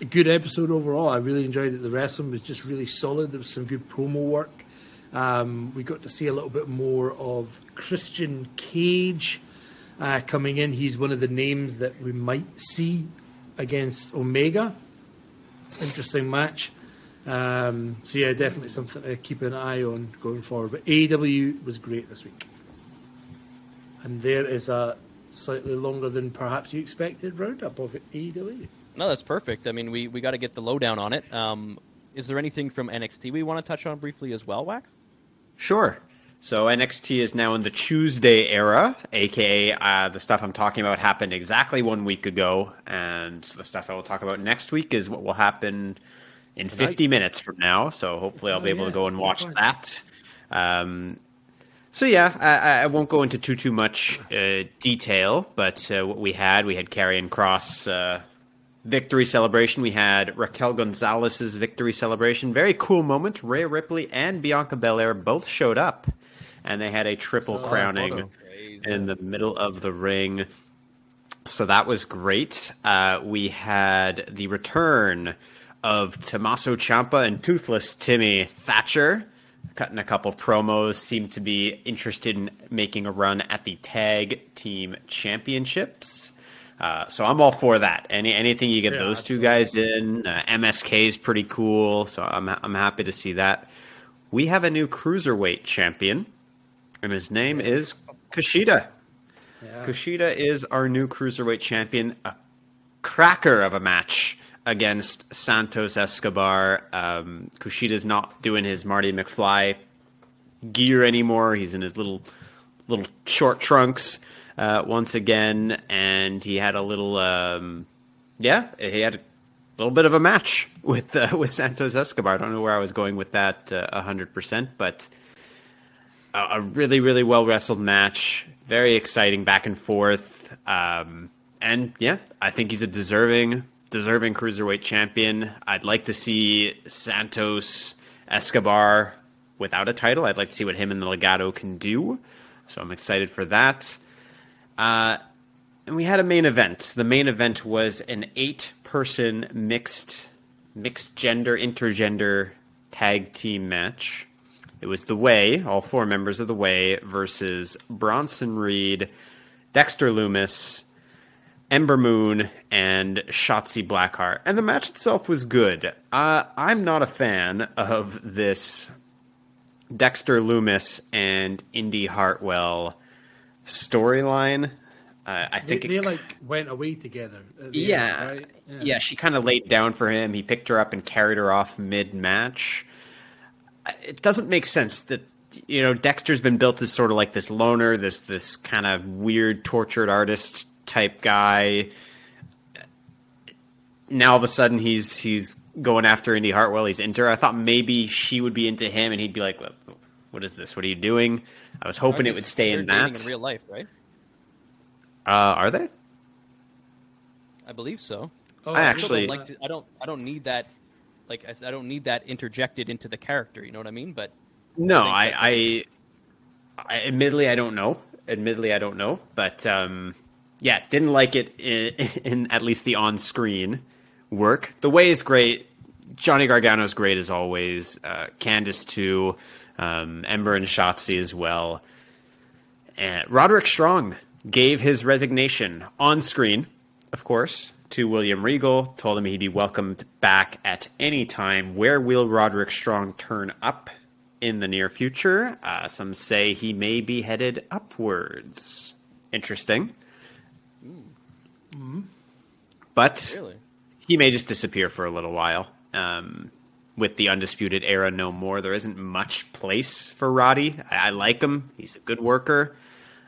a good episode overall. I really enjoyed it. The wrestling was just really solid. There was some good promo work. Um, we got to see a little bit more of Christian Cage uh, coming in. He's one of the names that we might see against Omega. Interesting match. Um, so yeah, definitely something to keep an eye on going forward. But AEW was great this week, and there is a slightly longer than perhaps you expected roundup of AEW. No, that's perfect. I mean, we, we got to get the lowdown on it. Um, is there anything from NXT we want to touch on briefly as well, Wax? Sure. So NXT is now in the Tuesday era, aka uh, the stuff I'm talking about happened exactly one week ago, and the stuff I will talk about next week is what will happen in 50 minutes from now. So hopefully I'll Oh, be able yeah. to go and watch that. Um, so yeah, I, I won't go into too too much uh, detail, but uh, what we had, we had Karrion Kross uh, victory celebration. We had Raquel Gonzalez's victory celebration. Very cool moment. Rhea Ripley and Bianca Belair both showed up, and they had a triple that crowning in the middle of the ring. So that was great. Uh, we had the return of Tommaso Ciampa and Toothless Timmy Thatcher, cutting a couple promos. Seemed to be interested in making a run at the tag team championships. Uh, so I'm all for that. Any anything you get Yeah, those two guys in. Uh, MSK is pretty cool, so I'm I'm happy to see that. We have a new cruiserweight champion, and his name is Kushida. Yeah. Kushida is our new cruiserweight champion. A cracker of a match against Santos Escobar. Um, Kushida's not doing his Marty McFly gear anymore. He's in his little little short trunks uh, once again, and he had a little um, yeah, he had a little bit of a match with uh, with Santos Escobar. I don't know where I was going with that uh, hundred percent, but a, a really really well wrestled match. Very exciting back and forth. Um, and yeah, I think he's a deserving deserving cruiserweight champion. I'd like to see Santos Escobar without a title. I'd like to see what him and the Legado can do. So I'm excited for that. Uh, and we had a main event. The main event was an eight-person mixed mixed gender intergender tag team match. It was the Way, all four members of the Way, versus Bronson Reed, Dexter Lumis, Ember Moon, and Shotzi Blackheart. And the match itself was good. Uh, I'm not a fan of this Dexter Lumis and Indi Hartwell storyline. Uh, I think they it like went away together. yeah, end, right? yeah. She kind of laid down for him. He picked her up and carried her off mid match. It doesn't make sense that you know Dexter's been built as sort of like this loner, this this kind of weird tortured artist type guy. Now all of a sudden he's he's going after Indi Hartwell. He's into her. I thought maybe she would be into him, and he'd be like, "What, what is this? What are you doing?" I was hoping it would stay in that. in real life, right? uh, are they? I believe so. Oh, I I actually- don't like to, I don't I don't need that like I don't need that interjected into the character. You know what I mean? But No, I I, I, I, admittedly, I don't know. Admittedly, I don't know. But um, yeah, didn't like it in, in at least the on-screen work. The way is great. Johnny Gargano's great as always. Uh, Candice too. Um, Ember and Shotzi as well. And Roderick Strong gave his resignation on screen, of course, to William Regal, told him he'd be welcomed back at any time. Where will Roderick Strong turn up in the near future? Uh, some say he may be headed upwards. Interesting. But Really? he may just disappear for a little while. Um, with the Undisputed Era no more, there isn't much place for Roddy. I, I like him. He's a good worker.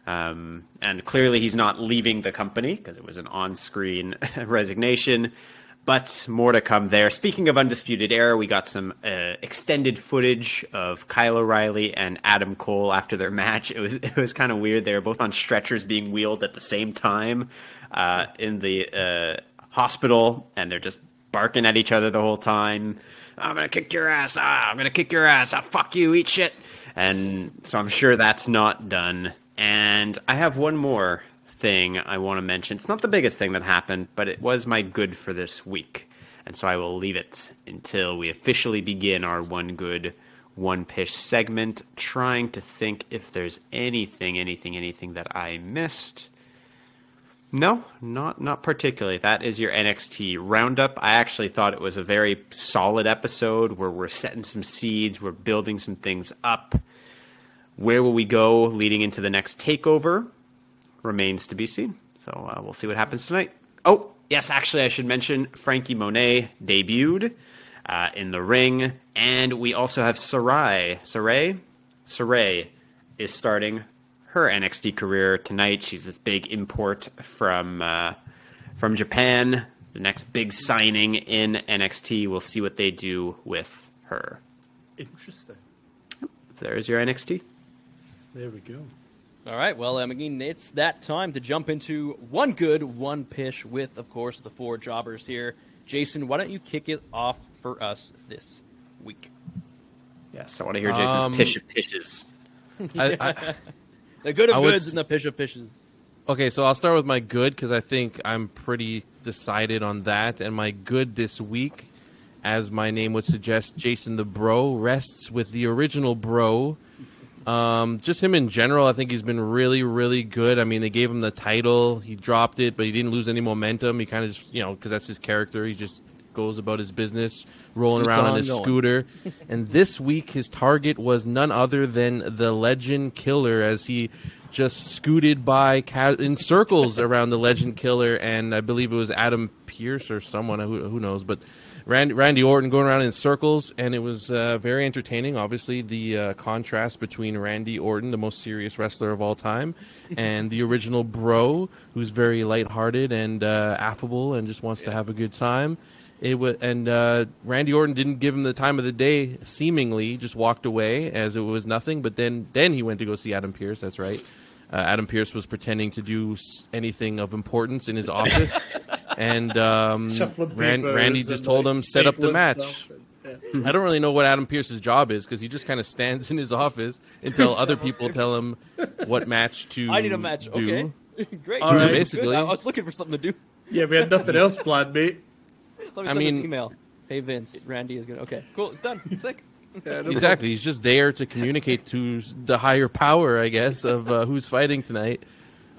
Um, and clearly he's not leaving the company because it was an on screen resignation. But more to come there. Speaking of Undisputed Era, we got some uh, extended footage of Kyle O'Reilly and Adam Cole after their match. It was it was kind of weird. They were both on stretchers being wheeled at the same time uh, in the uh, hospital, and they're just barking at each other the whole time. I'm gonna kick your ass. Ah, I'm gonna kick your ass. Ah, fuck you. Eat shit. And so I'm sure that's not done. And I have one more thing I want to mention. It's not the biggest thing that happened, but it was my good for this week. And so I will leave it until we officially begin our one good, one pish segment, trying to think if there's anything, anything, anything that I missed. No, not not particularly. That is your NXT roundup. I actually thought it was a very solid episode where we're setting some seeds, we're building some things up. Where will we go leading into the next takeover? Remains to be seen. So uh, we'll see what happens tonight. Oh, yes, actually, I should mention Frankie Monet debuted uh, in the ring, and we also have Sarray. Sarray, Sarray is starting her NXT career tonight. She's this big import from uh, from Japan. The next big signing in NXT. We'll see what they do with her. Interesting. There's your NXT. There we go. All right, well, I mean, it's that time to jump into one good, one pish with, of course, the four jobbers here. Jason, why don't you kick it off for us this week? Yes, I want to hear Jason's Um, pish of pishes. I, I, The good of I goods and the pish of pishes. okay, so I'll start with my good because I think I'm pretty decided on that. And my good this week, as my name would suggest, Jason the Bro rests with the original Bro. Um, just him in general, I think he's been really, really good. I mean, they gave him the title, he dropped it, but he didn't lose any momentum. He kind of just, you know, because that's his character. He just goes about his business, rolling around on his going. scooter. and this week, his target was none other than the Legend Killer, as he just scooted by ca- in circles around the Legend Killer, and I believe it was Adam Pearce or someone who, who knows, but. Randy, Randy Orton going around in circles, and it was uh, very entertaining. Obviously, the uh, contrast between Randy Orton, the most serious wrestler of all time, and the original Bro, who's very lighthearted and uh, affable and just wants to have a good time. It was, and uh, Randy Orton didn't give him the time of the day. Seemingly, just walked away as it was nothing. But then, then he went to go see Adam Pearce. That's right. Uh, Adam Pearce was pretending to do anything of importance in his office, and um, Ran- Randy and, just told like, him set up the match. yeah. I don't really know what Adam Pearce's job is because he just kind of stands in his office until other people tell him what match to. I need a match. do. Okay. Great. All right. Good. Basically. I was looking for something to do. Yeah, we had nothing else planned, mate. Let me I send this mean- email. Hey, Vince, Randy is going to. Okay, cool. It's done. Sick. Exactly. He's just there to communicate to the higher power, I guess, of uh, who's fighting tonight.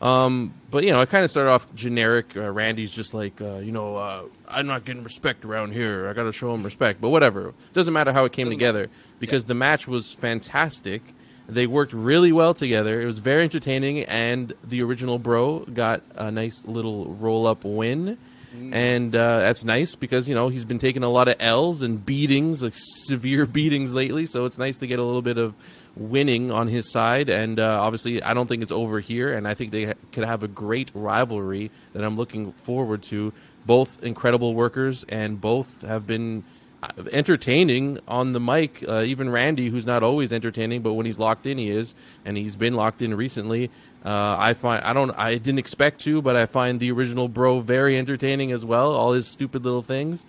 Um, but you know, I kind of started off generic. Uh, Randy's just like, uh, you know, uh, I'm not getting respect around here. I got to show him respect. But whatever. Doesn't matter how it came together because the match was fantastic. They worked really well together. It was very entertaining, and the original Bro got a nice little roll up win. And uh, that's nice because you know he's been taking a lot of L's and beatings, like severe beatings lately. So it's nice to get a little bit of winning on his side. And uh, obviously, I don't think it's over here, and I think they ha- could have a great rivalry that I'm looking forward to. Both incredible workers, and both have been uh, entertaining on the mic. Uh, even Randy, who's not always entertaining, but when he's locked in, he is, and he's been locked in recently. Uh, I find I don't I didn't expect to, but I find the original Bro very entertaining as well. All his stupid little things,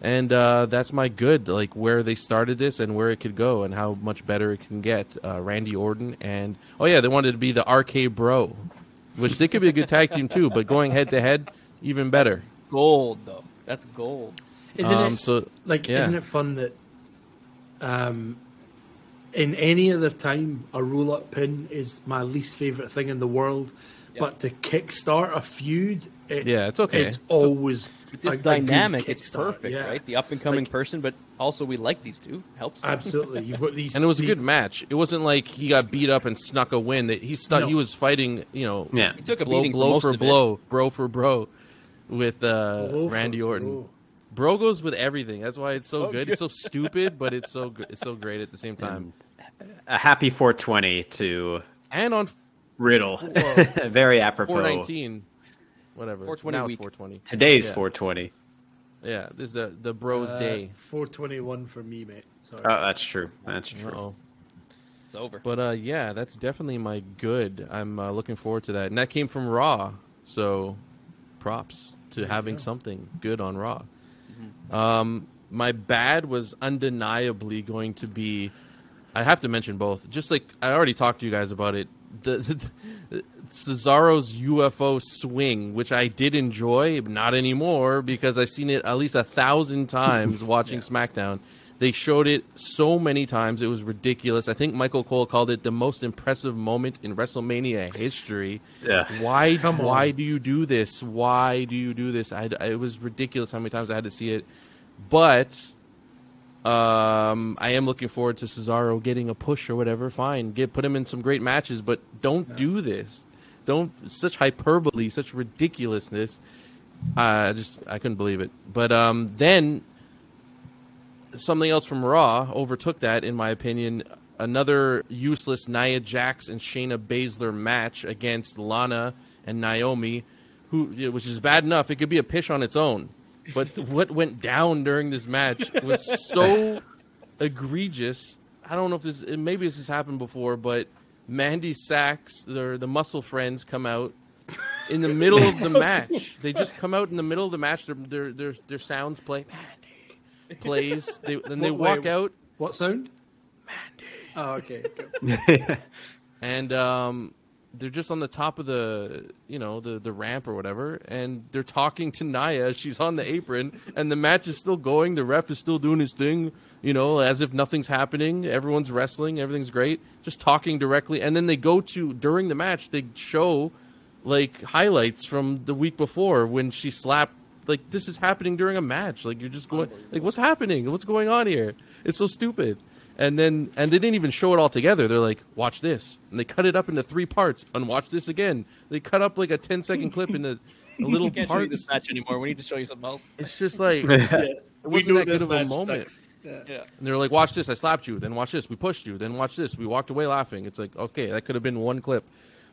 and uh, that's my good. Like where they started this and where it could go, and how much better it can get. Uh, Randy Orton and oh yeah, they wanted to be the RK Bro, which they could be a good tag team too. But going head to head, even better. Gold, though. That's gold. Isn't Um, it so like? yeah. Isn't it fun that, um, in any other time, a roll-up pin is my least favorite thing in the world, but to kickstart a feud, it's, Yeah, it's okay. It's always With a- this a good dynamic, it's perfect, yeah. right? The up and coming Like- person, but also we like these two. Helps. Absolutely, you've got these, and it was a good match. It wasn't like he got beat up and snuck a win. That he stuck. No. He was fighting. You know, Yeah. He took a blow, beating for blow for blow, bro for bro, with uh, Blow Randy Orton. bro. Bro goes with everything. That's why it's so, So good. It's so stupid, but it's so good. It's so great at the same time. A happy 420 to And on Riddle. Very apropos. 419, whatever. 420 now it's week. 420. Today's Yeah. 420. Yeah, this is the the bros Uh, day. 421 for me, mate. Sorry. Oh, that's true. That's true. Uh-oh. It's over. But uh, yeah, that's definitely my good. I'm uh, looking forward to that, and that came from Raw. So, props to having something good on Raw. Um, my bad was undeniably going to be. I have to mention both. Just like I already talked to you guys about it. The, the, Cesaro's UFO swing, which I did enjoy, not anymore because I've seen it at least a thousand times watching SmackDown. They showed it so many times; it was ridiculous. I think Michael Cole called it the most impressive moment in WrestleMania history. Yeah. Why? Come on. Why do you do this? Why do you do this? I, I- it was ridiculous how many times I had to see it, but um, I am looking forward to Cesaro getting a push or whatever. Fine, get put him in some great matches, but don't do this. Don't such hyperbole, such ridiculousness. I just I couldn't believe it. But um, then something else from Raw overtook that, in my opinion. Another useless Nia Jax and Shayna Baszler match against Lana and Naomi, who which is bad enough. It could be a pish on its own, but what went down during this match was so egregious. I don't know if this maybe this has happened before, but Mandy Sachs, the the Muscle Friends, come out in the middle of the match. They just come out in the middle of the match. Their their their, their sounds play. Mandy plays. They, then they What- walk wait, out What sound? Mandy. Oh, okay. okay. and um, they're just on the top of the you know the the ramp or whatever, and they're talking to Nia. She's on the apron, and the match is still going. The ref is still doing his thing, you know, as if nothing's happening. Everyone's wrestling, everything's great, just talking directly. And then they go to during the match, they show like highlights from the week before when she slapped. Like this is happening during a match. Like you're just going like what's happening? What's going on here? It's so stupid. And then and they didn't even show it all together. They're like, watch this, and they cut it up into three parts. And watch this again. They cut up like a 10 second clip into a little We can't show you this match anymore. We need to show you something else. It's just like it We wasn't know that this good of a moment. sucks. Yeah. Yeah. And they're like, watch this, I slapped you. Then watch this, we pushed you. Then watch this, we walked away laughing. It's like, okay, that could have been one clip,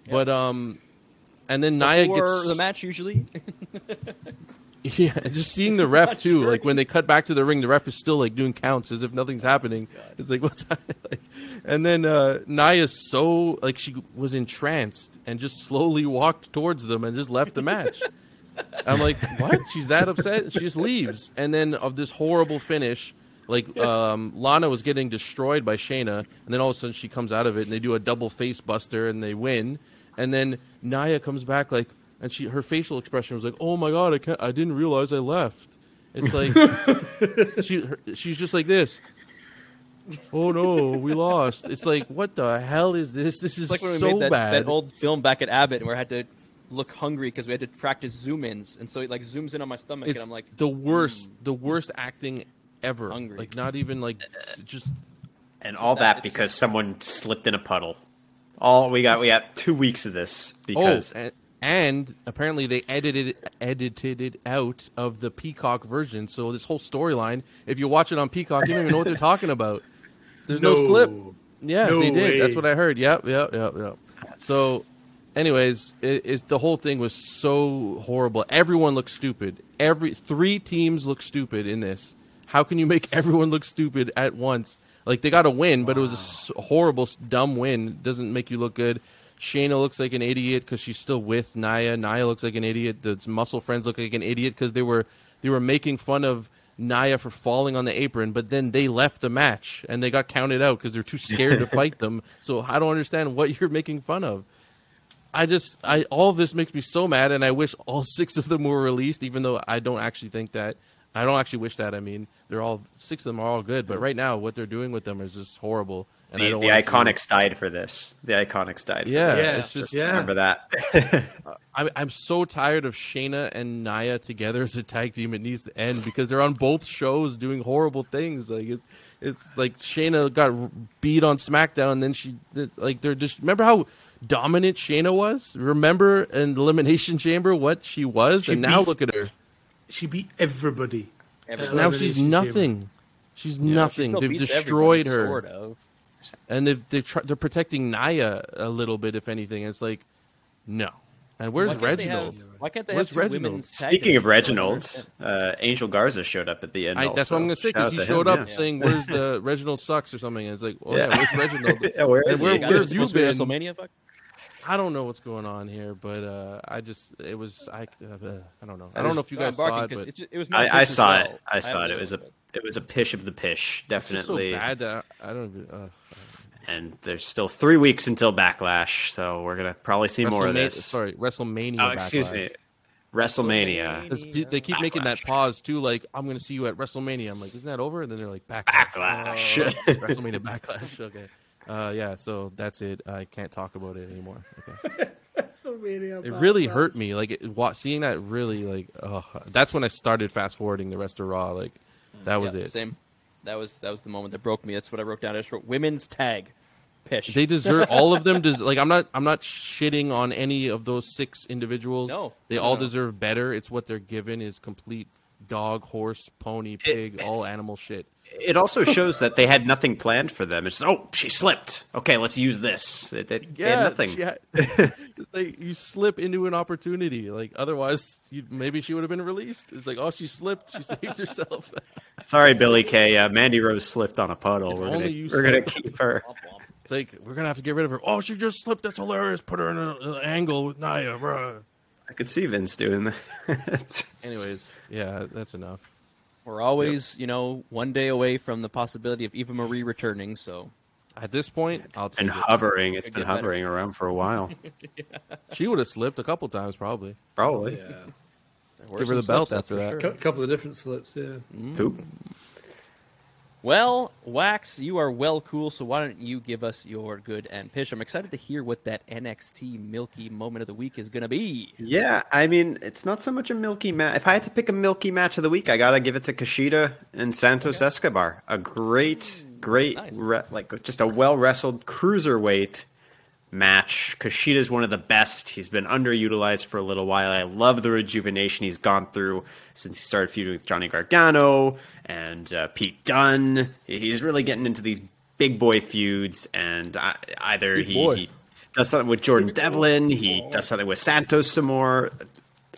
but um, and then Nia Before gets the match usually. Yeah, just seeing the ref too. Like when they cut back to the ring, the ref is still like doing counts as if nothing's happening. It's like what's that? like, and then uh, Nia's so like she was entranced and just slowly walked towards them and just left the match. I'm like, what? She's that upset? She just leaves. And then of this horrible finish, like um, Lana was getting destroyed by Shayna, and then all of a sudden she comes out of it and they do a double face buster and they win. And then Nia comes back like, and she her facial expression was like, oh my god, I can't, I didn't realize I left. It's like she her, she's just like this. Oh no, we lost. It's like what the hell is this? This is It's like when we so made that, bad. that old film back at Abbott, and we had to look hungry because we had to practice zoom ins, and so it like zooms in on my stomach, it's and I'm like, the hmm. worst, the worst acting ever. Hungry. Like not even like just and all that- that it's- because someone slipped in a puddle. All we got, we got two weeks of this oh, because oh, and, and apparently they edited edited it out of the Peacock version. So this whole storyline, if you watch it on Peacock, you don't even know what they're talking about. There's no, No. slip. Yeah, No they did. That's what I heard. Yep, yep, yep, yep. So, anyways, it, it, the whole thing was so horrible. Everyone looked stupid. Every three teams look stupid in this. How can you make everyone look stupid at once? Like they got a win, but it was a horrible, dumb win. Doesn't make you look good. Shayna looks like an idiot because she's still with Nia. Nia looks like an idiot. The muscle friends look like an idiot because they were they were making fun of Nia for falling on the apron, but then they left the match and they got counted out because they're too scared to fight them. So I don't understand what you're making fun of. I just I all of this makes me so mad, and I wish all six of them were released. Even though I don't actually think that. I don't actually wish that. I mean, they're all six of them are all good, but mm. right now what they're doing with them is just horrible. And The, the wanna Iconics died for this. The Iconics died. For Yeah, this. Yeah, it's just yeah. Remember that? I'm I'm so tired of Shayna and Nia together as a tag team. It needs to end because they're on both shows doing horrible things. Like it, it's like Shayna got beat on SmackDown, and then she like they're just remember how dominant Shayna was. Remember in the Elimination Chamber what she was, She and now look at her. She beat everybody. Everybody. Now she's Elimination Chamber. nothing. She's She nothing. still They've destroyed her, Sort of. And they've they're, try, they're protecting Nia a little bit, if anything. It's like no. And where's Why Reginald? have- why can't they Where's have Reginald? Speaking of Reginald, uh, Angel Garza showed up at the end. I, that's what I'm gonna say because he to him, showed up yeah. saying, "Where's the Reginald sucks" or something. And it's like, "Oh yeah, Yeah. where's Reginald?" Yeah, where And where- he? Where who's have you supposed to be been? WrestleMania? Fuck. I don't know what's going on here, but uh, I just it was I uh, I don't know. I That don't is- know if you guys saw barking it, 'cause but it's- it was I, I saw well. it. I saw had it. It was a it was a pish of the pish, it's just so definitely. bad that I don't even. Uh, and there's still three weeks until Backlash, so we're gonna probably see more of this. Sorry, WrestleMania. Oh, excuse Backlash. me, WrestleMania. 'Cause pe- They keep making that pause too, like I'm going to see you at WrestleMania. I'm like, isn't that over? And then they're like, backlash, Backlash. Oh, WrestleMania backlash. Okay, uh, yeah. So that's it. I can't talk about it anymore. Okay. WrestleMania. It really Backlash. hurt me. Like it, wa- seeing that really like. That's when I started fast forwarding the rest of Raw. Like that was Yeah, it. Same. That was that was the moment that broke me. That's what I wrote down. I just wrote women's tag. Pish. They deserve all of them. Des- like I'm not I'm not shitting on any of those six individuals. No. they No, all no. deserve better. It's what they're given is complete dog, horse, pony, pig, all animal shit. It also shows that they had nothing planned for them. It's oh, she slipped. Okay, let's use this. It, it, they had nothing. had- like you slip into an opportunity. Like otherwise, you, maybe she would have been released. It's like, oh, she slipped. She saved herself. Sorry, Billie Kay. Uh, Mandy Rose slipped on a puddle. If we're gonna, we're gonna keep her. It's like we're gonna have to get rid of her. Oh, she just slipped. That's hilarious. Put her in an angle with Nia. Bruh. I could see Vince doing that. Anyways, yeah, that's enough. We're always, you know, one day away from the possibility of Eva Marie returning. So At this point, I'll take been it. hovering. It's Could been get better. hovering around for a while. She would have slipped a couple times, probably. Probably. Yeah. Give her the belt after for that. sure. A couple of different slips. Yeah. Poop. Well, Wax, you are well cool. So why don't you give us your good and pish? I'm excited to hear what that NXT Milky moment of the week is going to be. Yeah, I mean, it's not so much a milky match. If I had to pick a milky match of the week, I gotta give it to Kushida and Santos Escobar. A great, mm, great, Nice. re- like just a well wrestled cruiserweight match. Kushida's one of the best. He's been underutilized for a little while. I love the rejuvenation he's gone through since he started feuding with Johnny Gargano and uh, Pete Dunne. He's really getting into these big boy feuds, and I, either he, boy. he does something with Jordan Devlin, he does something with Santos some more.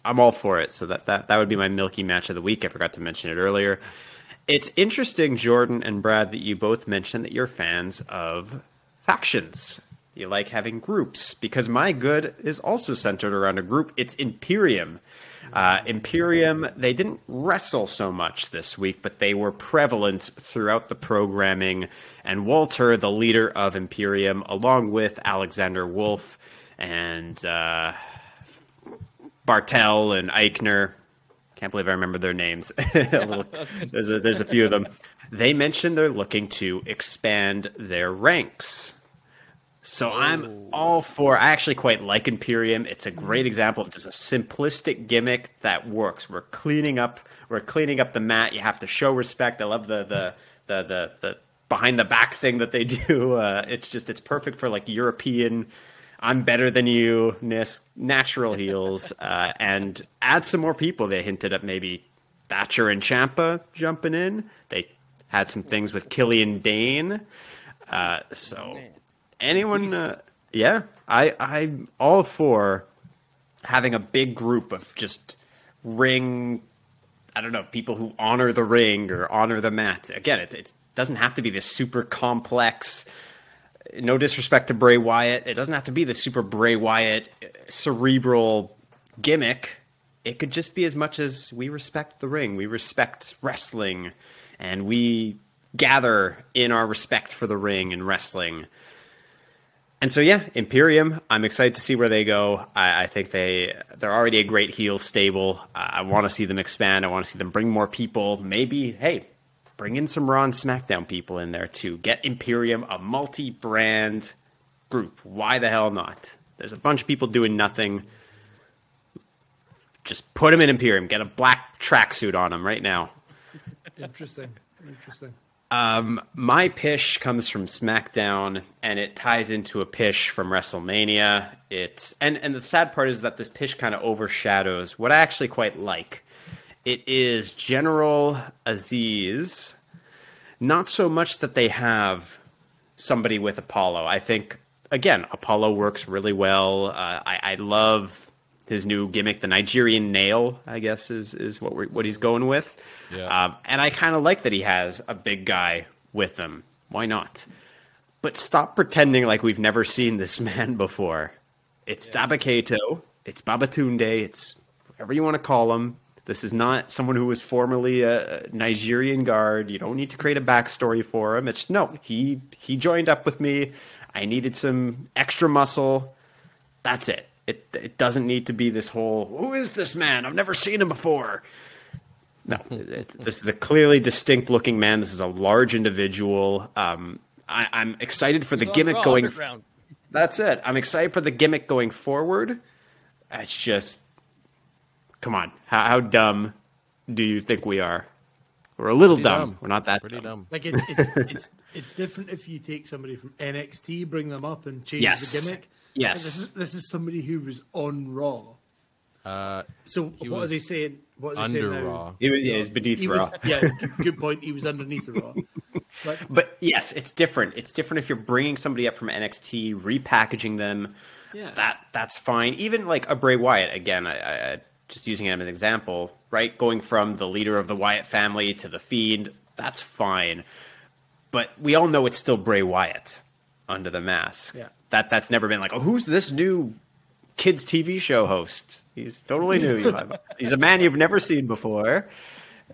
I'm all for it. So that, that that would be my milky match of the week. I forgot to mention it earlier. It's interesting, Jordan and Brad, that you both mentioned that you're fans of factions. You like having groups because my good is also centered around a group. It's Imperium. Uh, Imperium, they didn't wrestle so much this week, but they were prevalent throughout the programming. And Walter, the leader of Imperium, along with Alexander Wolf and uh, Barthel and Aichner. Can't believe I remember their names. Little- there's a, there's a few of them. They mentioned they're looking to expand their ranks. So I'm all for. I actually quite like Imperium. It's a great example of just a simplistic gimmick that works. We're cleaning up. We're cleaning up the mat. You have to show respect. I love the the the the, the behind the back thing that they do. Uh, it's just it's perfect for like European. I'm better than you. ness, Natural heels, uh, and add some more people. They hinted at maybe Thatcher and Ciampa jumping in. They had some things with Killian Dain. Uh, so anyone, uh, yeah, I I'm all for having a big group of just ring. I don't know people who honor the ring or honor the mat. Again, it, it doesn't have to be this super complex. No disrespect to Bray Wyatt, it doesn't have to be the super Bray Wyatt uh, cerebral gimmick. It could just be as much as we respect the ring, we respect wrestling, and we gather in our respect for the ring and wrestling. And so yeah, Imperium. I'm excited to see where they go. I, I think they they're already a great heel stable. I, I want to see them expand. I want to see them bring more people. Maybe hey, bring in some Raw and SmackDown people in there too. Get Imperium a multi-brand group. Why the hell not? There's a bunch of people doing nothing. Just put them in Imperium. Get a black tracksuit on them right now. Interesting. Interesting. Um, my pish comes from SmackDown, and it ties into a pish from WrestleMania. It's and and the sad part is that this pish kind of overshadows what I actually quite like. It is General Azeez. Not so much that they have somebody with Apollo. I think again, Apollo works really well. Uh, I, I love his new gimmick, the Nigerian nail. I guess is is what we're, what he's going with. Yeah. Um, and I kind of like that he has a big guy with him. Why not? But stop pretending like we've never seen this man before. It's yeah. Dabba-Kato. It's Babatunde. It's whatever you want to call him. This is not someone who was formerly a Nigerian guard. You don't need to create a backstory for him. It's no, he he joined up with me. I needed some extra muscle. That's it. It it doesn't need to be this whole who is this man? I've never seen him before. No, it, this is a clearly distinct looking man. This is a large individual. Um, I, am excited for the gimmick going. That's it. I'm excited for the gimmick going forward. It's just, come on, how, how dumb do you think we are? We're a little dumb. dumb. We're not that Pretty dumb. dumb. Like it, it's, it's it's different if you take somebody from NXT, bring them up, and change yes. the gimmick. Yes, this is, this is somebody who was on Raw. Uh, so what are they saying? What are they under saying now? Raw. He was, yeah, he's beneath he Raw. Was, yeah, good point. He was underneath the Raw. But, but yes, it's different. It's different if you're bringing somebody up from NXT, repackaging them. Yeah. That that's fine. Even like a Bray Wyatt. Again, I, I just using him as an example, right? Going from the leader of the Wyatt family to the Fiend, that's fine. But we all know it's still Bray Wyatt under the mask. Yeah. That that's never been like, oh, who's this new kids TV show host? He's totally new. He's a man you've never seen before.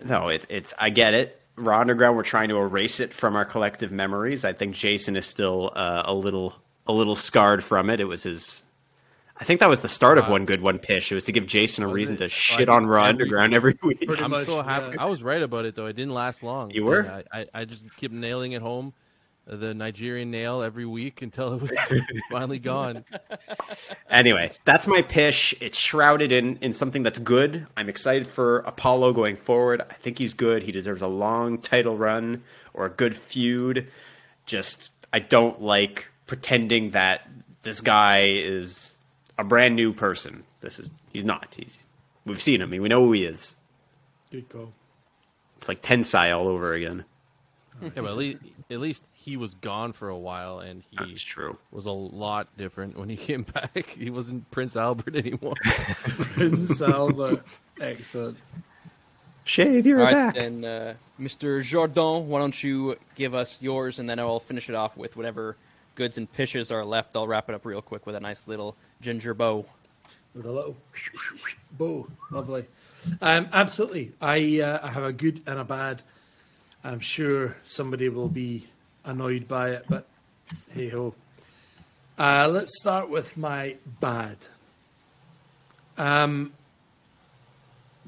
No, it's it's. I get it. Raw Underground. We're trying to erase it from our collective memories. I think Jason is still uh, a little a little scarred from it. It was his. I think that was the start of one good one pish. It was to give Jason a reason to shit on Raw Underground every week. I'm much, so happy. Yeah. I was right about it though. It didn't last long. You were. I, I, I just kept nailing it home the Nigerian nail every week until it was finally gone. Anyway, that's my pish. It's shrouded in in something that's good. I'm excited for Apollo going forward. I think he's good. He deserves a long title run or a good feud. Just I don't like pretending that this guy is a brand new person. This is he's not. He's we've seen him. We know who he is. Good call. It's like Tensai all over again. Yeah, but at least, at least he was gone for a while, and he That's true. was a lot different when he came back. He wasn't Prince Albert anymore. Prince Albert, excellent. Shave, you're All right, back. then, uh, Mr. Jordan, why don't you give us yours, and then I'll finish it off with whatever goods and pishes are left. I'll wrap it up real quick with a nice little ginger bow. With a little bow, lovely. Um, absolutely, I uh, I have a good and a bad. I'm sure somebody will be annoyed by it, but hey ho. Uh, let's start with my bad. Um,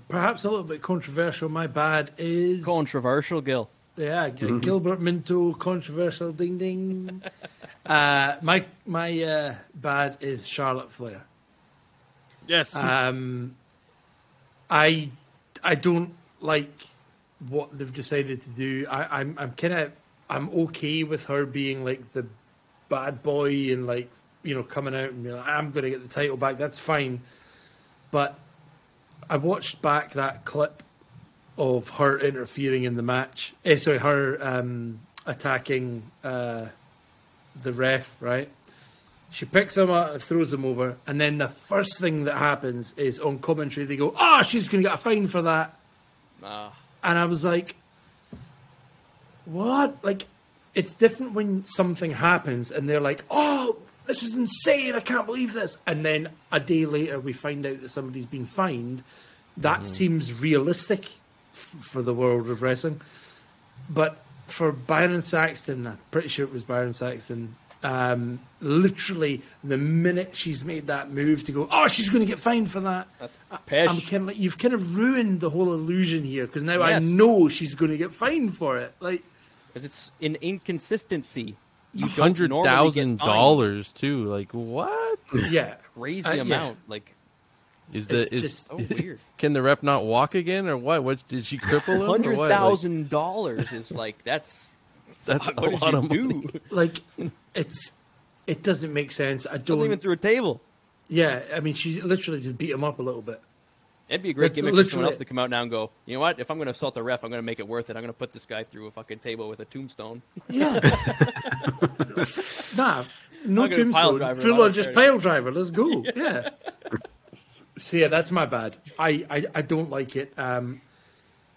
perhaps a little bit controversial. My bad is Controversial, Gil. yeah, G- Gilbert Minto, controversial, ding ding. uh, my my uh, bad is Charlotte Flair. yes. Um, I I don't like what they've decided to do. I, I'm I'm kind of I'm okay with her being like the bad boy and like you know coming out and being like I'm going to get the title back. That's fine, but I watched back that clip of her interfering in the match. Eh, sorry, her um, attacking uh, the ref. Right. She picks him up and throws him over, and then the first thing that happens is on commentary they go, "Oh, she's going to get a fine for that." Ah. and I was like, "What?" Like, it's different when something happens and they're like, "Oh, this is insane! I can't believe this," and then a day later we find out that somebody's been fined. That seems realistic f- for the world of wrestling, but for Byron Saxton, I'm pretty sure it was Byron Saxton. Um, literally, the minute she's made that move to go, oh, she's going to get fined for that. That's I-. I'm kind of like, you've kind of ruined the whole illusion here because now I know she's going to get fined for it. Like, because it's an inconsistency. You don't Hundred normally get thousand fined. dollars too. Like what yeah, crazy Uh, yeah. amount. Like is the It's is? just- oh weird. Can the ref not walk again or what? What did she cripple him? or Hundred what? Like, thousand dollars is like that's That's fuck, a what did lot you of money. do? like it's it doesn't make sense. I don't. even through a table. yeah, I mean, she literally just beat him up a little bit. It'd be a great That's gimmick for someone else to come out now and go, you know what? If I'm going to assault the ref, I'm going to make it worth it. I'm going to put this guy through a fucking table with a tombstone. Yeah. nah, no I'm pile tombstone. driver Full on just pile driver. Let's go. Yeah. So yeah, that's my bad. I, I, I don't like it. Um,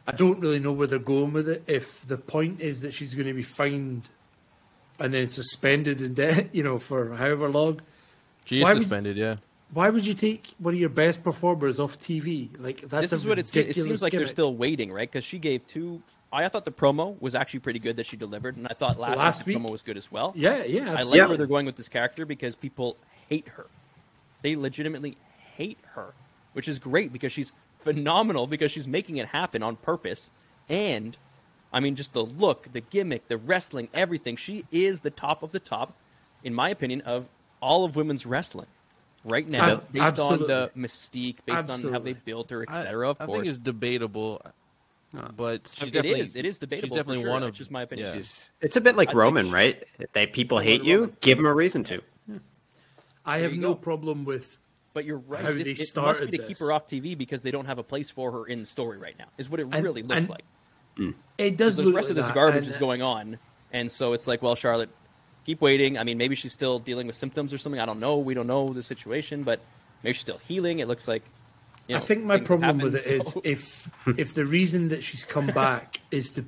I don't really know where they're going with it. If the point is that she's going to be fined and then suspended in debt, you know, for however long, She is Why would- suspended. Yeah. Why would you take one of your best performers off TV? Like that's this is a what it seems. It seems like they're still waiting, right? Because she gave two. I, I thought the promo was actually pretty good that she delivered, and I thought last, Last week's promo was good as well. Yeah, yeah. I like. Where they're going with this character because people hate her. They legitimately hate her, which is great because she's phenomenal because she's making it happen on purpose. And I mean, just the look, the gimmick, the wrestling, everything. She is the top of the top, in my opinion, of all of women's wrestling right now, Ab- based on the mystique, based on how they built her, etc. Of I, course, think it's debatable, uh, but she's It definitely is. It is debatable. She's definitely sure. one That's of just my opinion. yeah. It's, it's a bit like I Roman, she- right? They people hate you, Roman. give them a reason to. I There have no go. problem with But you're right. How This- they it must started be to keep her off TV because they don't have a place for her in the story right now. Is what it And- really looks and- like. Mm. it does the look rest like of this that, garbage and- is going on, and so it's like, well, Charlotte, keep waiting. I mean, maybe she's still dealing with symptoms or something. I don't know. We don't know the situation, but maybe she's still healing. It looks like. You know, I think my problem happen, with it is so- if if the reason that she's come back is to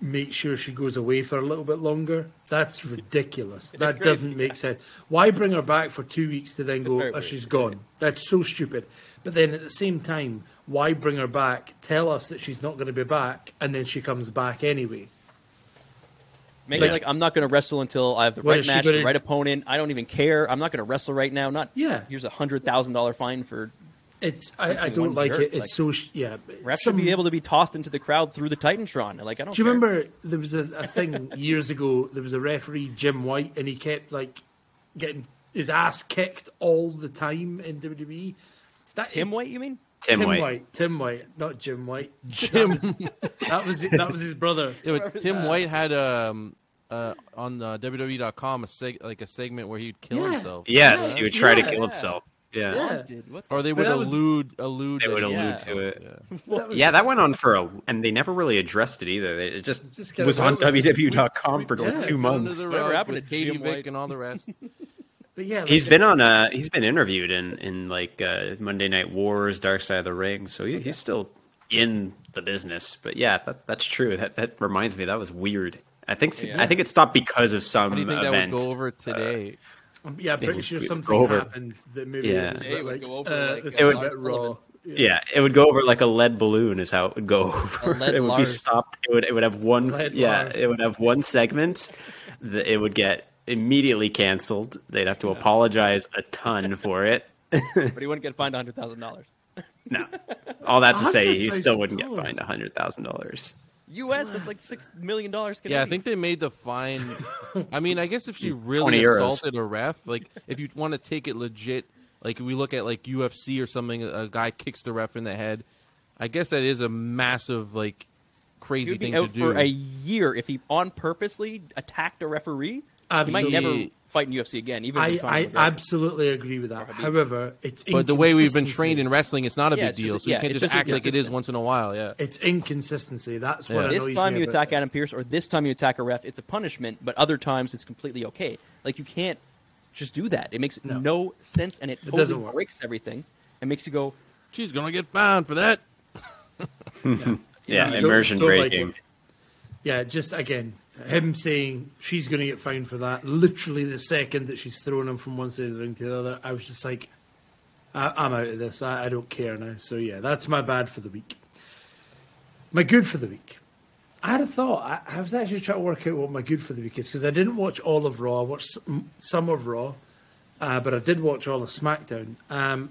make sure she goes away for a little bit longer, that's ridiculous. that crazy, doesn't make sense. Why bring her back for two weeks to then go, oh, she's gone? That's so stupid. But then at the same time, why bring her back? Tell us that she's not going to be back, and then she comes back anyway. Maybe Like- like, I'm not going to wrestle until I have the What right match, gonna- the right opponent. I don't even care. I'm not going to wrestle right now. Not Yeah. Here's a hundred thousand dollar fine for It's I, I don't like jerk, it. It's like- so yeah. refs some- should be able to be tossed into the crowd through the Titantron. Like I don't. Do you care. remember there was a, a thing years ago? There was a referee, Jim White, and he kept like getting his ass kicked all the time in WWE. That Tim White? You mean? Tim, Tim White. White. Tim White, not Jim White. Jim. That was that was his brother. Yeah, but Tim White had um uh on uh, WWE.com a seg- like a segment where he'd kill Yeah. himself, Yes, Yeah. he would try Yeah. to kill himself. Yeah. Yeah. Did what? or they would that was- allude allude. They would he- allude Yeah. to it. Yeah. That was- Yeah, that went on for a, and they never really addressed it either. It just, Just was on out there. WWE.com for like Yeah. two months. the Whatever happened to Katie Jim Vick White? and all the rest. But yeah, like, He's been on uh he's been interviewed in in like uh, Monday Night Wars, Dark Side of the Ring, so he, he's still in the business. But yeah, that, that's true. That that reminds me that was weird. I think Yeah. I think it stopped because of some How do you think event. that would go over today? I'm- yeah, pretty sure go something over. happened that maybe Yeah. it was a It would like, go over uh, like this It is would- a bit. Yeah, it would go over like a lead balloon is how it would go over. it would be stopped. It would it would have one Lead yeah, Lars. it would have one segment that it would get immediately canceled. They'd have to apologize a ton for it. But he wouldn't get fined hundred thousand dollars. No. All that to say he still wouldn't get fined a hundred thousand dollars. U.S. That's like six million dollars. Yeah, I think they made the fine. I mean, I guess if she really assaulted a ref, like if you want to take it legit, like we look at like UFC or something, a a guy kicks the ref in the head. I guess that is a massive like crazy thing out to do. for a year if he on purposely attacked a referee. He might never fight in UFC again. Even I, I absolutely agree with that. However, it's but the way we've been trained in wrestling, it's not a Yeah, big it's just- deal. so yeah, you can't just, just act like it is once in a while. Yeah. It's inconsistency. That's what Yeah. this time me you attack this. Adam Pearce, or this time you attack a ref, it's a punishment. But other times it's completely okay. Like you can't just do that. It makes no, sense, and it totally doesn't work. breaks everything. It makes you go, She's gonna get fined for that. Yeah, Yeah, don't- immersion don't like breaking. it. Yeah, just again, him saying she's going to get fined for that. Literally, the second that she's throwing him from one side of the ring to the other, I was just like, I, I'm out of this. I, I don't care now. So yeah, that's my bad for the week. My good for the week. I had a thought. I, I was actually trying to work out what my good for the week is because I didn't watch all of Raw. I watched some, some of Raw, uh, but I did watch all of SmackDown. Um,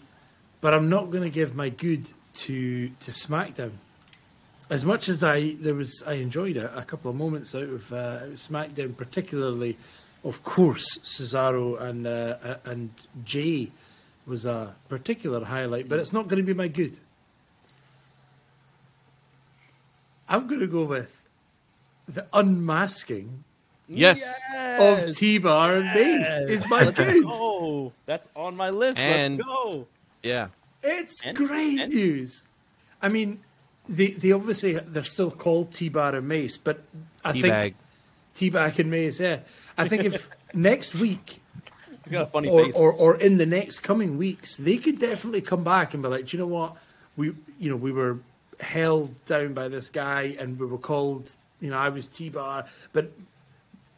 but I'm not going to give my good to to SmackDown. As much as I there was, I enjoyed a, a couple of moments out of, uh, SmackDown, particularly, of course, Cesaro and uh, and Jey was a particular highlight. But it's not going to be my good. I'm going to go with the unmasking Yes. of T Bar and Mace is my good. Oh, that's on my list. And- Let's go. Yeah. It's And- great and- news. I mean, they they obviously they're still called T Bar and Mace, but I Teabag. think T Bag and Mace. Yeah, I think if next week He's got a funny or, face. or or in the next coming weeks, they could definitely come back and be like, Do you know what, we you know we were held down by this guy and we were called, you know, I was T Bar, but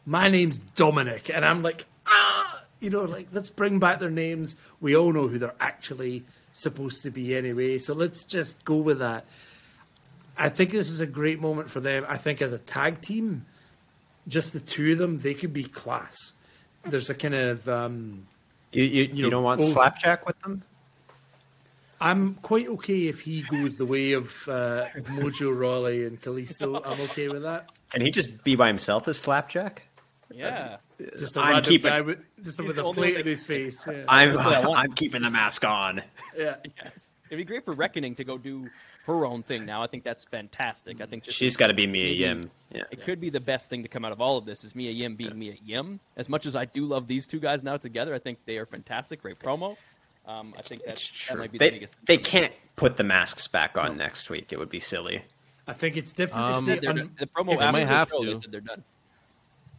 my name's Dominic, and I'm like, ah, you know, like let's bring back their names. We all know who they're actually supposed to be anyway, so let's just go with that. I think this is a great moment for them. I think as a tag team, just the two of them, they could be class. There's a kind of um, You, you, you, know, don't want both- Slapjack with them? I'm quite okay if he goes the way of uh, Mojo Rawley and Kalisto. I'm okay with that. Can he just be by himself as Slapjack? yeah. Just a I'm random keeping- guy with just with a plate one in his face. Yeah. I'm That's what I want. I'm keeping the mask on. yeah. Yes. It'd be great for Reckoning to go do her own thing now. I think that's fantastic. I think she's got to be Mia maybe- Yim. Yeah. It could be the best thing to come out of all of this is Mia Yim being Mia Yim. As much as I do love these two guys now together, I think they are fantastic. Great promo. Um, I think that, It's that true. might be the They, biggest. they can't put the masks back on next week. It would be silly. I think it's different. Um, if They're done. the promo they might have to. they said they're done.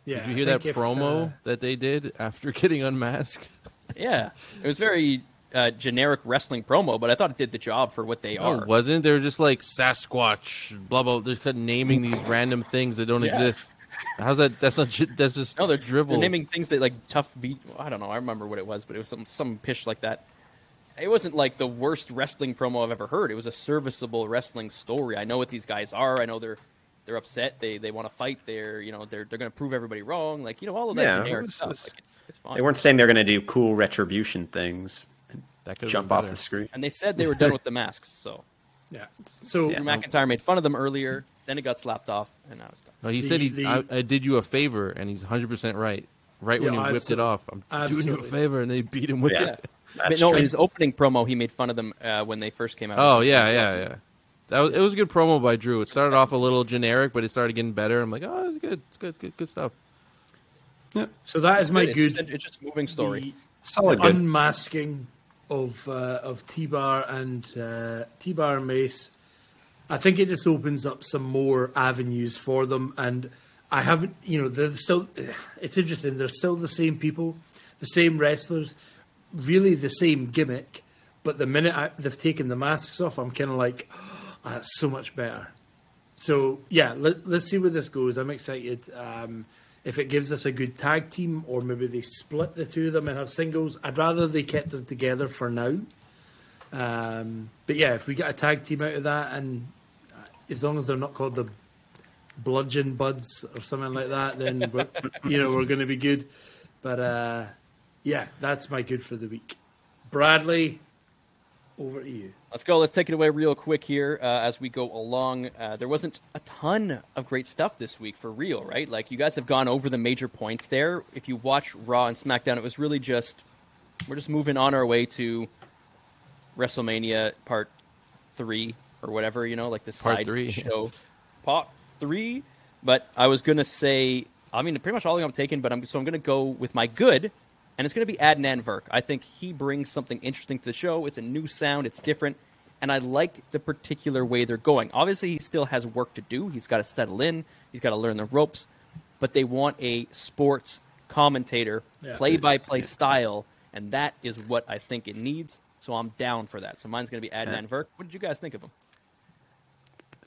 yeah, Did you hear that if, promo uh, that they did after getting unmasked? Yeah, it was very uh, generic wrestling promo, but I thought it did the job for what they No, are. it wasn't. They were just like Sasquatch, blah blah. They're just naming these random things that don't Yeah. exist. How's that? That's not. That's just No, they're drivel. They're naming things that like tough beat. I don't know. I remember what it was, but it was some some pish like that. It wasn't like the worst wrestling promo I've ever heard. It was a serviceable wrestling story. I know what these guys are. I know they're they're upset. They they want to fight. They're you know they're they're going to prove everybody wrong. Like you know all of that Yeah, it was- stuff. it was- like, it's, it's fine. They weren't saying they're going to do cool retribution things. That could've Jump off better. the screen. and they said they were done with the masks. So yeah. So Yeah. Drew McIntyre made fun of them earlier. Then it got slapped off, and now it's done. No, he The- said he. the- I, I did you a favor, and he's 100 percent right. Right when Yeah, he whipped it off, I'm doing you a favor, and they beat him with Yeah. it. But That's no, true. his opening promo, he made fun of them uh, when they first came out. Oh yeah, yeah, yeah. That was, it was a good promo by Drew. It started off a little generic, but it started getting better. I'm like, oh, it's good, it's good, good, good stuff. Yeah. So that is my It's good. just, it's just moving story. the Solid good. unmasking of uh, of T Bar and uh, T Bar and Mace. I think it just opens up some more avenues for them, and I haven't, you know, they're still. It's interesting. They're still the same people, the same wrestlers, really the same gimmick. But the minute I, they've taken the masks off, I'm kind of like, oh, that's so much better. So yeah, let, let's see where this goes. I'm excited. Um, if it gives us a good tag team, or maybe they split the two of them and have singles, I'd rather they kept them together for now. Um, but yeah, if we get a tag team out of that, and uh, as long as they're not called the Bludgeon Buds or something like that, then you know we're going to be good. But uh, yeah, that's my good for the week. Bradley, over to you. Let's go. Let's take it away real quick here uh, as we go along. Uh, there wasn't a ton of great stuff this week for real, right? Like you guys have gone over the major points there. If you watch Raw and SmackDown, it was really just we're just moving on our way to WrestleMania Part Three or whatever, you know, like the Part side three. show. Part Three. But I was gonna say, I mean, pretty much all I'm taking, but I'm so I'm gonna go with my good, and it's gonna be Adnan Virk. I think he brings something interesting to the show. It's a new sound. It's different, and I like the particular way they're going. Obviously, he still has work to do. He's got to settle in. He's got to learn the ropes, but they want a sports commentator, play-by-play style, and that is what I think it needs. So I'm down for that. So mine's gonna be Adnan Virk. What did you guys think of him?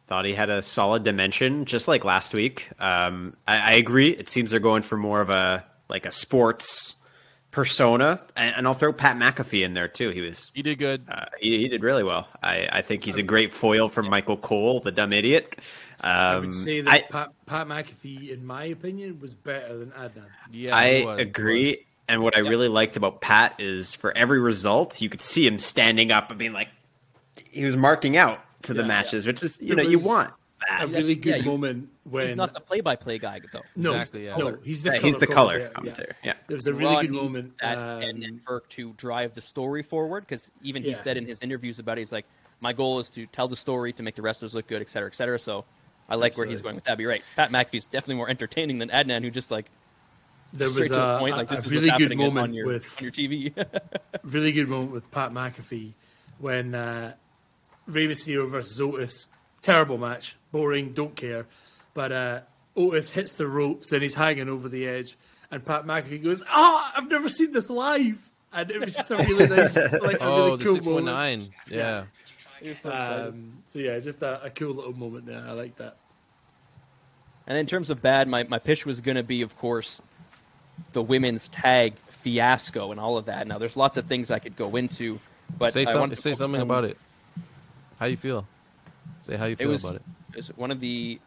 Thought he had a solid dimension, just like last week. Um, I, I agree. It seems they're going for more of a like a sports persona, and, and I'll throw Pat McAfee in there too. He was He did good. uh, he, he did really well. I, I think he's a great foil for Michael Cole, the dumb idiot. Um, I would say that I, Pat, Pat McAfee, in my opinion, was better than Adnan. yeah, I was, agree. And what I really liked about Pat is for every result, you could see him standing up and being like, he was marking out to the Yeah. matches, which is you There know you was want. A really good yeah, you- moment when He's not the play-by-play guy though. no, Exactly, yeah. no, he's the Yeah, color he's the color commentator, commentator. Yeah. There was a really Raw good moment. that um, and, and Virk to drive the story forward because even he Yeah. said in his interviews about it, he's like, my goal is to tell the story to make the wrestlers look good, et cetera, et cetera. So I like where he's going with that. But you're right. Pat McAfee's definitely more entertaining than Adnan, who just like there was straight to the a, point, a- like this a is really good happening on moment your with on your TV. really good moment with Pat McAfee when uh, Rey Mysterio versus Otis. Terrible match, boring, don't care. But uh, Otis hits the ropes and he's hanging over the edge, and Pat McAfee goes, "Ah, I've never seen this live," and it was just a really nice, like a Oh, really cool six one moment. nine. Yeah. So. Um, so yeah, just a, a cool little moment there. I like that. And in terms of bad, my, my pish was going to be, of course, the women's tag fiasco and all of that. Now, there's lots of things I could go into, but Say I something. to Say something on- about it. How you feel? Say how you It feel was, about it. it was one of the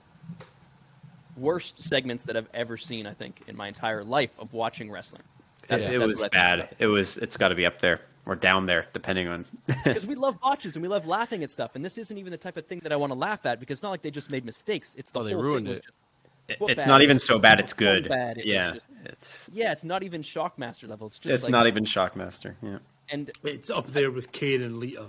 worst segments that I've ever seen. I think in my entire life of watching wrestling. That's- it that's was what I think bad. It was. It's got to be up there or down there, depending on. because we love botches and we love laughing at stuff. And this isn't even the type of thing that I want to laugh at because it's not like they just made mistakes. It's the Oh, they ruined thing was it. just- Well, it's bad. not even so bad. It's So good. bad, it yeah, just- it's yeah, it's not even Shockmaster level. It's just it's like, not even Shockmaster. Yeah. And It's up there with Kane and Lita.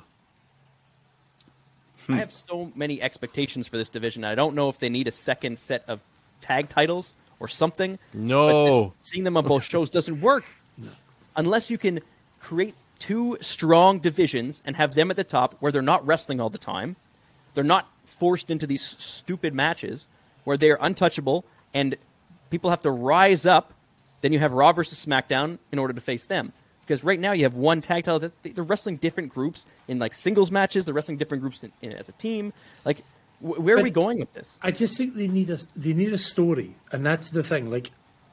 I have so many expectations for this division. I don't know if they need a second set of tag titles or something. No. This- seeing them on both shows doesn't work unless you can create two strong divisions and have them at the top where they're not wrestling all the time. They're not forced into these stupid matches where they're untouchable and people have to rise up. Then you have Raw versus SmackDown in order to face them. Because right now you have one tag title. that- They're wrestling different groups in like singles matches. They're wrestling different groups in, in, as a team. Like, wh- where are we going with this? I just think they need a they need a story, and that's the thing. Like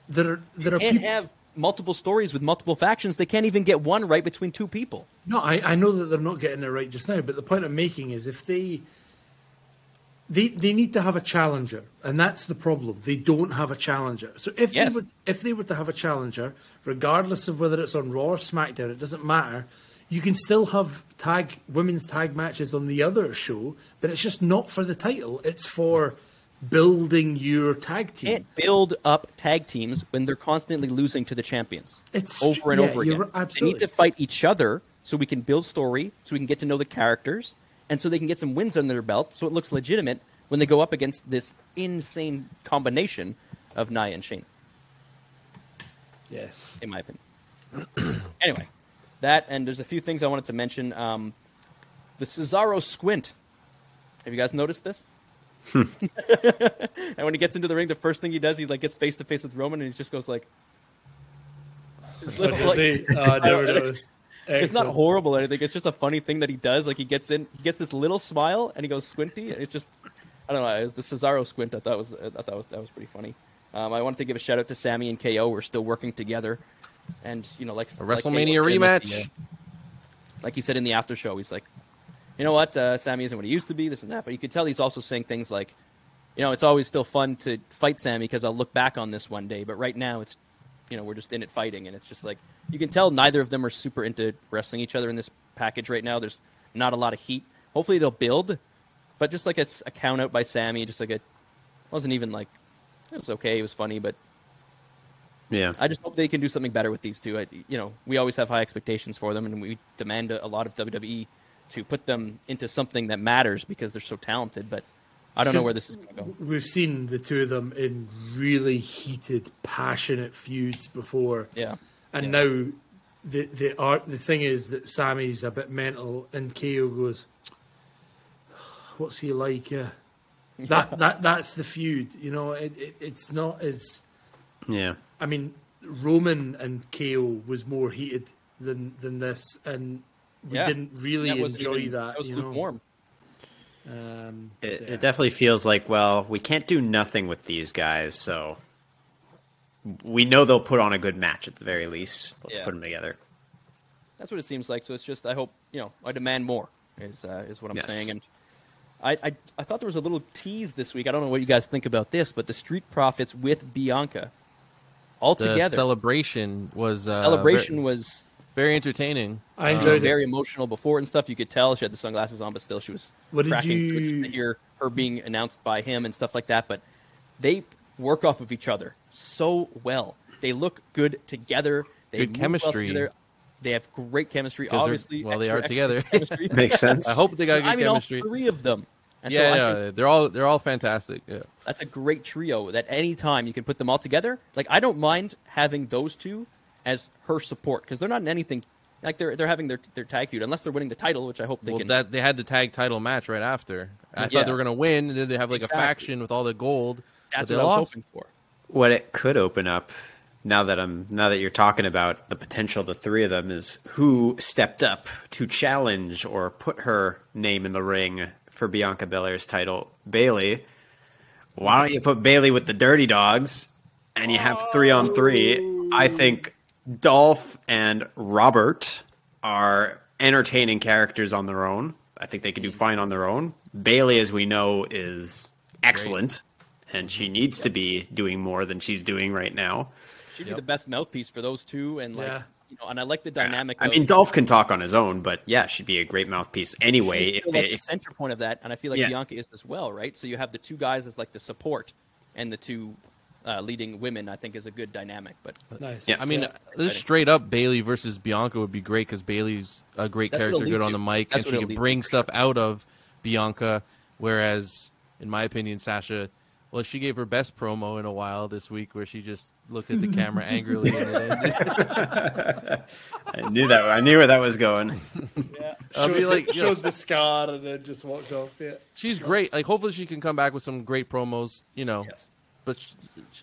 there are there are can't people. have multiple stories with multiple factions. They can't even get one right between two people. No, I, I know that they're not getting it right just now, but the point I'm making is if they they they need to have a challenger, and that's the problem. They don't have a challenger. So if Yes. they would if they were to have a challenger, regardless of whether it's on Raw or SmackDown, it doesn't matter. You can still have tag women's tag matches on the other show, but it's just not for the title. It's for building your tag team. Can't build up tag teams when they're constantly losing to the champions It's- over and yeah, over again. right, They need to fight each other so we can build story, so we can get to know the characters, and so they can get some wins under their belt, so it looks legitimate when they go up against this insane combination of Nia and Shayna. yes. in my opinion. anyway, that and there's a few things I wanted to mention. Um, the Cesaro squint. Have you guys noticed this? and when he gets into the ring, the first thing he does, he like gets face to face with Roman, and he just goes like, little, like- I never noticed. it's not horrible or anything. It's just a funny thing that he does. Like he gets in, he gets this little smile, and he goes squinty. And it's just, I don't know. It was the Cesaro squint. I thought was, I thought was that was pretty funny. Um, I wanted to give a shout out to Sammy and KO. We're still working together, and you know, like A WrestleMania said in the- rematch. like he said in the after show, he's like, you know what, uh, Sammy isn't what he used to be, this and that. But you could tell he's also saying things like, you know, it's always still fun to fight Sammy because I'll look back on this one day. But right now, it's, you know, we're just in it fighting, and it's just like you can tell neither of them are super into wrestling each other in this package right now. There's not a lot of heat. Hopefully, they'll build, but just like a, a count out by Sammy, just like a wasn't even like it was okay, it was funny, but Yeah. I just hope they can do something better with these two. I, you know, we always have high expectations for them, and we demand a, a lot of WWE to put them into something that matters because they're so talented. But I don't know where this is going to go. We've seen the two of them in really heated, passionate feuds before, Yeah, and Yeah. now the the art. The thing is that Sammy's a bit mental, and KO goes, "What's he like?" Yeah, that that that's the feud. You know, it, it it's not as. Yeah. I mean, Roman and KO was more heated than than this, and we Yeah. didn't really that enjoy even- that. That was you know? lukewarm. Um, It, so, yeah. it definitely feels like, well, we can't do nothing with these guys, so we know they'll put on a good match at the very least. Let's Yeah. put them together. That's what it seems like. So it's just I hope you know I demand more is uh, is what I'm Yes. saying. And I, I I thought there was a little tease this week. I don't know what you guys think about this, but the Street Profits with Bianca all The celebration was uh, celebration very, was very entertaining. I she was enjoyed it. very emotional before and stuff. You could tell she had the sunglasses on, but still she was What did cracking you- jokes to hear her being announced by him and stuff like that. But they work off of each other so well. They look good together. They Good move well chemistry. together. They have great chemistry. Obviously, well, they are together. Makes sense. I hope they got good I mean, chemistry. all three of them. And yeah, so I yeah, think they're all they're all fantastic. Yeah. that's a great trio that any time you can put them all together. Like I don't mind having those two as her support because they're not in anything like they're they're having their their tag feud unless they're winning the title, which I hope they well, can. that they had the tag title match right after. I Yeah. thought they were gonna win, and then they have like Exactly. a faction with all the gold. that's but they what I was lost. hoping for. What it could open up now that I'm now that you're talking about the potential of the three of them is who stepped up to challenge or put her name in the ring for Bianca Belair's title. Bayley. Why don't you put Bayley with the Dirty Dogs and you have three on three? I think Dolph and Robert are entertaining characters on their own. I think they can do mm-hmm. fine on their own. Bayley, as we know, is excellent, and she mm-hmm. needs to be doing more than she's doing right now. She'd be the best mouthpiece for those two, and like Yeah. You know, and I like the dynamic. I of, mean, Dolph can talk on his own, but yeah, she'd be a great mouthpiece anyway. she's If still, they, the center point of that, and I feel like Yeah. Bianca is as well, right? So you have the two guys as like the support, and the two uh, leading women. I think is a good dynamic. But Nice. Yeah. I mean, Yeah. just straight up Bayley versus Bianca would be great because Bayley's a great That's character, good on the mic, That's and she it'll can bring for stuff out of Bianca. Whereas, in my opinion, Sasha, well, she gave her best promo in a while this week, where she just looked at the camera angrily. And it ended. I knew that. I knew where that was going. Yeah. I'll Showed, be like, you know- showed the scar and then just walked off. Yeah. She's great. Like, hopefully, she can come back with some great promos. You know, Yes. but sh-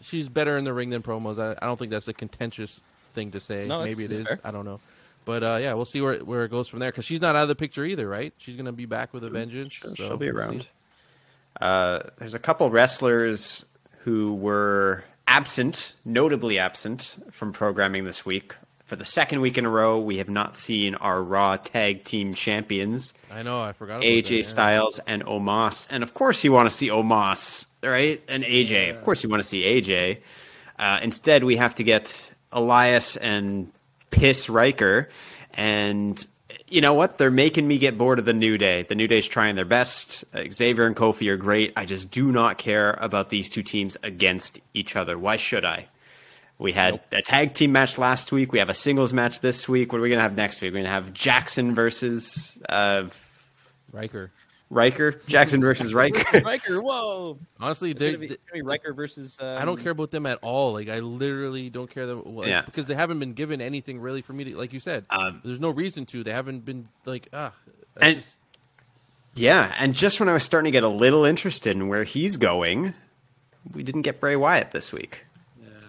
she's better in the ring than promos. I, I don't think that's a contentious thing to say. No, Maybe it's fair. I don't know. But uh, yeah, we'll see where where it goes from there because she's not out of the picture either, right? She's gonna be back with a vengeance. She'll, so she'll be we'll around. see. Uh, there's a couple wrestlers who were absent, notably absent from programming this week. For the second week in a row, we have not seen our Raw Tag Team Champions, I know. I forgot. About AJ that, yeah. Styles and Omos. And of course, you want to see Omos, right? And AJ. Of course, you want to see AJ. Uh, instead, we have to get Elias and Piss Ryker. And you know what? They're making me get bored of the New Day. The New Day's trying their best. Uh, Xavier and Kofi are great. I just do not care about these two teams against each other. Why should I? We had a tag team match last week. We have a singles match this week. What are we going to have next week? We're going to have Jaxson versus uh, Ryker. Ryker. Jaxson versus Ryker. Ryker, whoa! Honestly, It's gonna, be, it's gonna be Ryker versus. Um, I don't care about them at all. Like I literally don't care them like, Yeah. because they haven't been given anything really for me to like you said. Um, there's no reason to. They haven't been like ah. And- just- yeah, and just when I was starting to get a little interested in where he's going, we didn't get Bray Wyatt this week. Uh,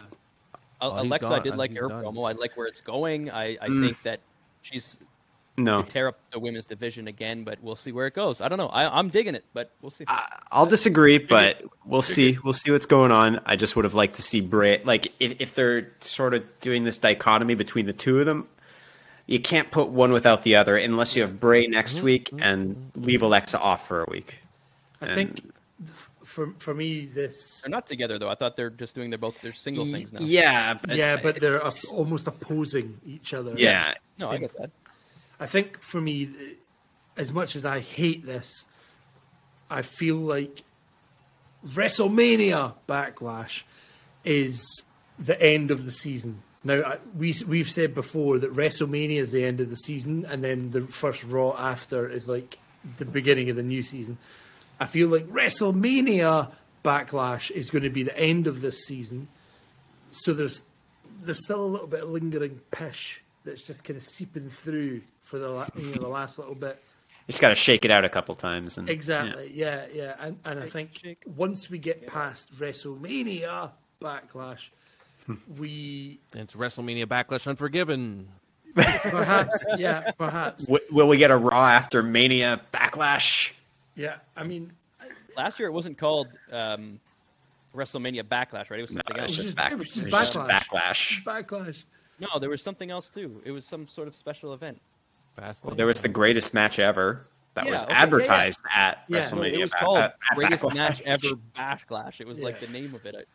Oh, Alexa, I did Uh, like he's her done. promo. I like where it's going. I, I Mm. think that she's No, tear up the women's division again, but we'll see where it goes. I don't know. I, I'm digging it, but we'll see. I'll disagree, but we'll see. We'll see what's going on. I just would have liked to see Bray. Like, if, if they're sort of doing this dichotomy between the two of them, you can't put one without the other unless you have Bray next mm-hmm. week mm-hmm. and leave Alexa off for a week. I think for for me this they're not together though. I thought they're just doing their both their single things now. Yeah, but yeah, but they're it's- almost opposing each other. yeah. No, I get that. I think for me, as much as I hate this, I feel like WrestleMania Backlash is the end of the season. Now we we've said before that WrestleMania is the end of the season, and then the first Raw after is like the beginning of the new season. I feel like WrestleMania Backlash is going to be the end of this season. So there's there's still a little bit of lingering pish that's just kind of seeping through for the you know the last little bit. You just got to shake it out a couple times. And, Exactly. Yeah, yeah. And and I think once we get past WrestleMania Backlash, we it's WrestleMania Backlash Unforgiven. perhaps yeah perhaps W- will we get a Raw after Mania Backlash? yeah. I mean Last year it wasn't called um, WrestleMania Backlash, right? It was something No, else. it's was just just- back, it was just it's just backlash. backlash. Backlash. No, there was something else too. It was some sort of special event. Fast. There was the greatest match ever that Yeah, was okay, yeah, yeah. advertised at Yeah. So WrestleMania. it was ba- called at- at Greatest Backlash. Match Ever Backlash. It was like the name of it. It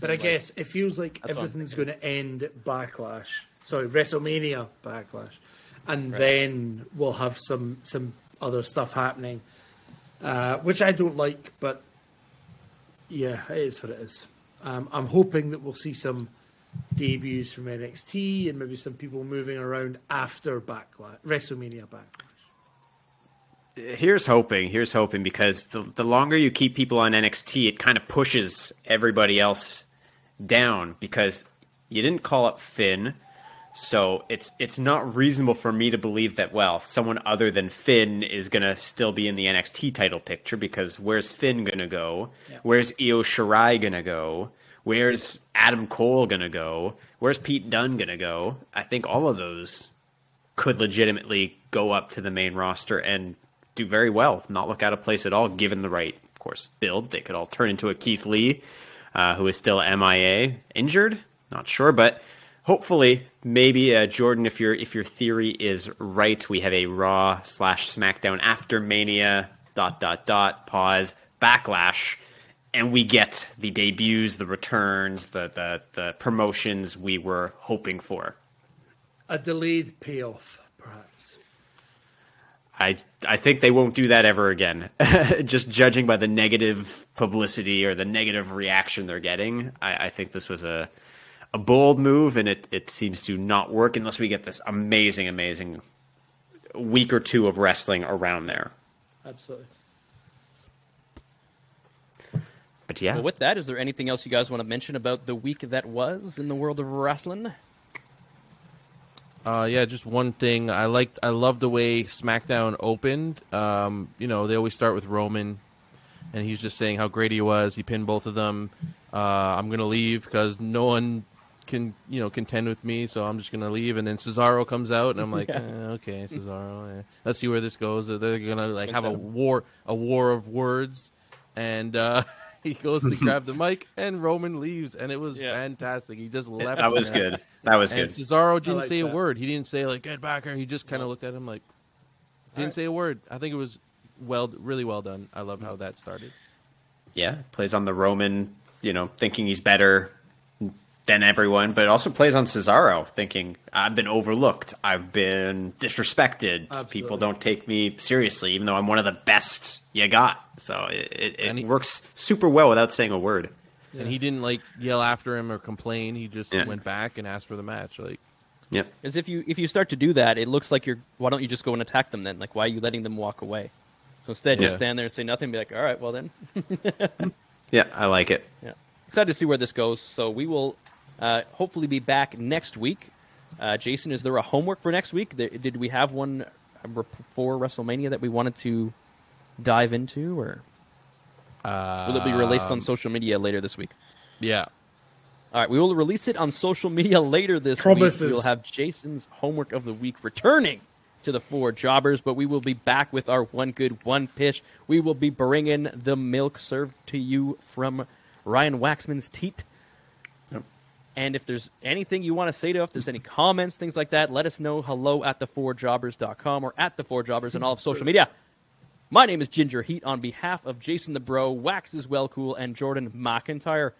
But I like- guess it feels like That's what I'm everything's going to end at Backlash. Sorry, WrestleMania Backlash, and then we'll have some some other stuff happening, uh, which I don't like. But yeah, it is what it is. Um, I'm hoping that we'll see some debuts from NXT and maybe some people moving around after Backlash, WrestleMania Backlash. Here's hoping. Here's hoping because the the longer you keep people on NXT, it kind of pushes everybody else down because you didn't call up Finn, so it's it's not reasonable for me to believe that well, someone other than Finn is gonna still be in the NXT title picture because where's Finn gonna go? Where's Io Shirai gonna go? Where's Adam Cole gonna go? Where's Pete Dunne gonna go? I think all of those could legitimately go up to the main roster and do very well, not look out of place at all, given the right, of course, build. They could all turn into a Keith Lee, uh, who is still MIA, injured, not sure, but hopefully, maybe uh, Jordan, if your if your theory is right, we have a Raw slash SmackDown after Mania dot dot dot pause backlash. And we get the debuts, the returns, the, the, the promotions we were hoping for. A delayed payoff, perhaps. I I think they won't do that ever again. Just judging by the negative publicity or the negative reaction they're getting, I, I think this was a a bold move, and it, it seems to not work unless we get this amazing, amazing week or two of wrestling around there. Absolutely. But yeah, Well, with that, is there anything else you guys want to mention about the week that was in the world of wrestling? Uh, yeah, just one thing. I liked. I love the way SmackDown opened. Um, you know, they always start with Roman, and he's just saying how great he was. He pinned both of them. Uh, I'm gonna leave because no one can, you know, contend with me. So I'm just gonna leave. And then Cesaro comes out, and I'm like, eh, okay, Cesaro. eh. Let's see where this goes. They're gonna like have a war, a war of words, and uh, he goes to grab the mic, and Roman leaves, and it was Yeah. fantastic. He just left. that was good. That was And good. Cesaro didn't like say a word. He didn't say like get back here. He just kind of looked at him like didn't Alright. say a word. I think it was well, really well done. I love how that started. Yeah, plays on the Roman, you know, thinking he's better than everyone, but also plays on Cesaro, thinking I've been overlooked, I've been disrespected. People don't take me seriously, even though I'm one of the best you got. So it, it, it he- works super well without saying a word. And he didn't like yell after him or complain. He just Yeah. went back and asked for the match. Like yeah, Because if you if you start to do that, it looks like you're. Why don't you just go and attack them then? Like, why are you letting them walk away? So instead, just stand there and say nothing. And be like, all right, well then. Yeah, I like it. Yeah. Excited to see where this goes. So we will uh, hopefully be back next week. Uh, Jason, is there a homework for next week? Did we have one uh, before WrestleMania that we wanted to dive into, or will it be released on social media later this week? yeah, All right, we will release it on social media later this Promises. week. We'll have Jason's homework of the week returning to the four jobbers, but we will be back with our one good one pish. We will be bringing the milk served to you from Ryan Waxman's teat. And if there's anything you want to say to us, if there's any comments, things like that, let us know. Hello at the4jobbers.com or at the four jobbers on all of social media. My name is Ginger Heat on behalf of Jason the Bro, Wax is Well Cool, and Jordan McIntyre.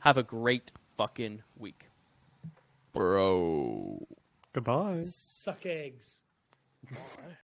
Have a great fucking week. bro. Goodbye. Suck eggs.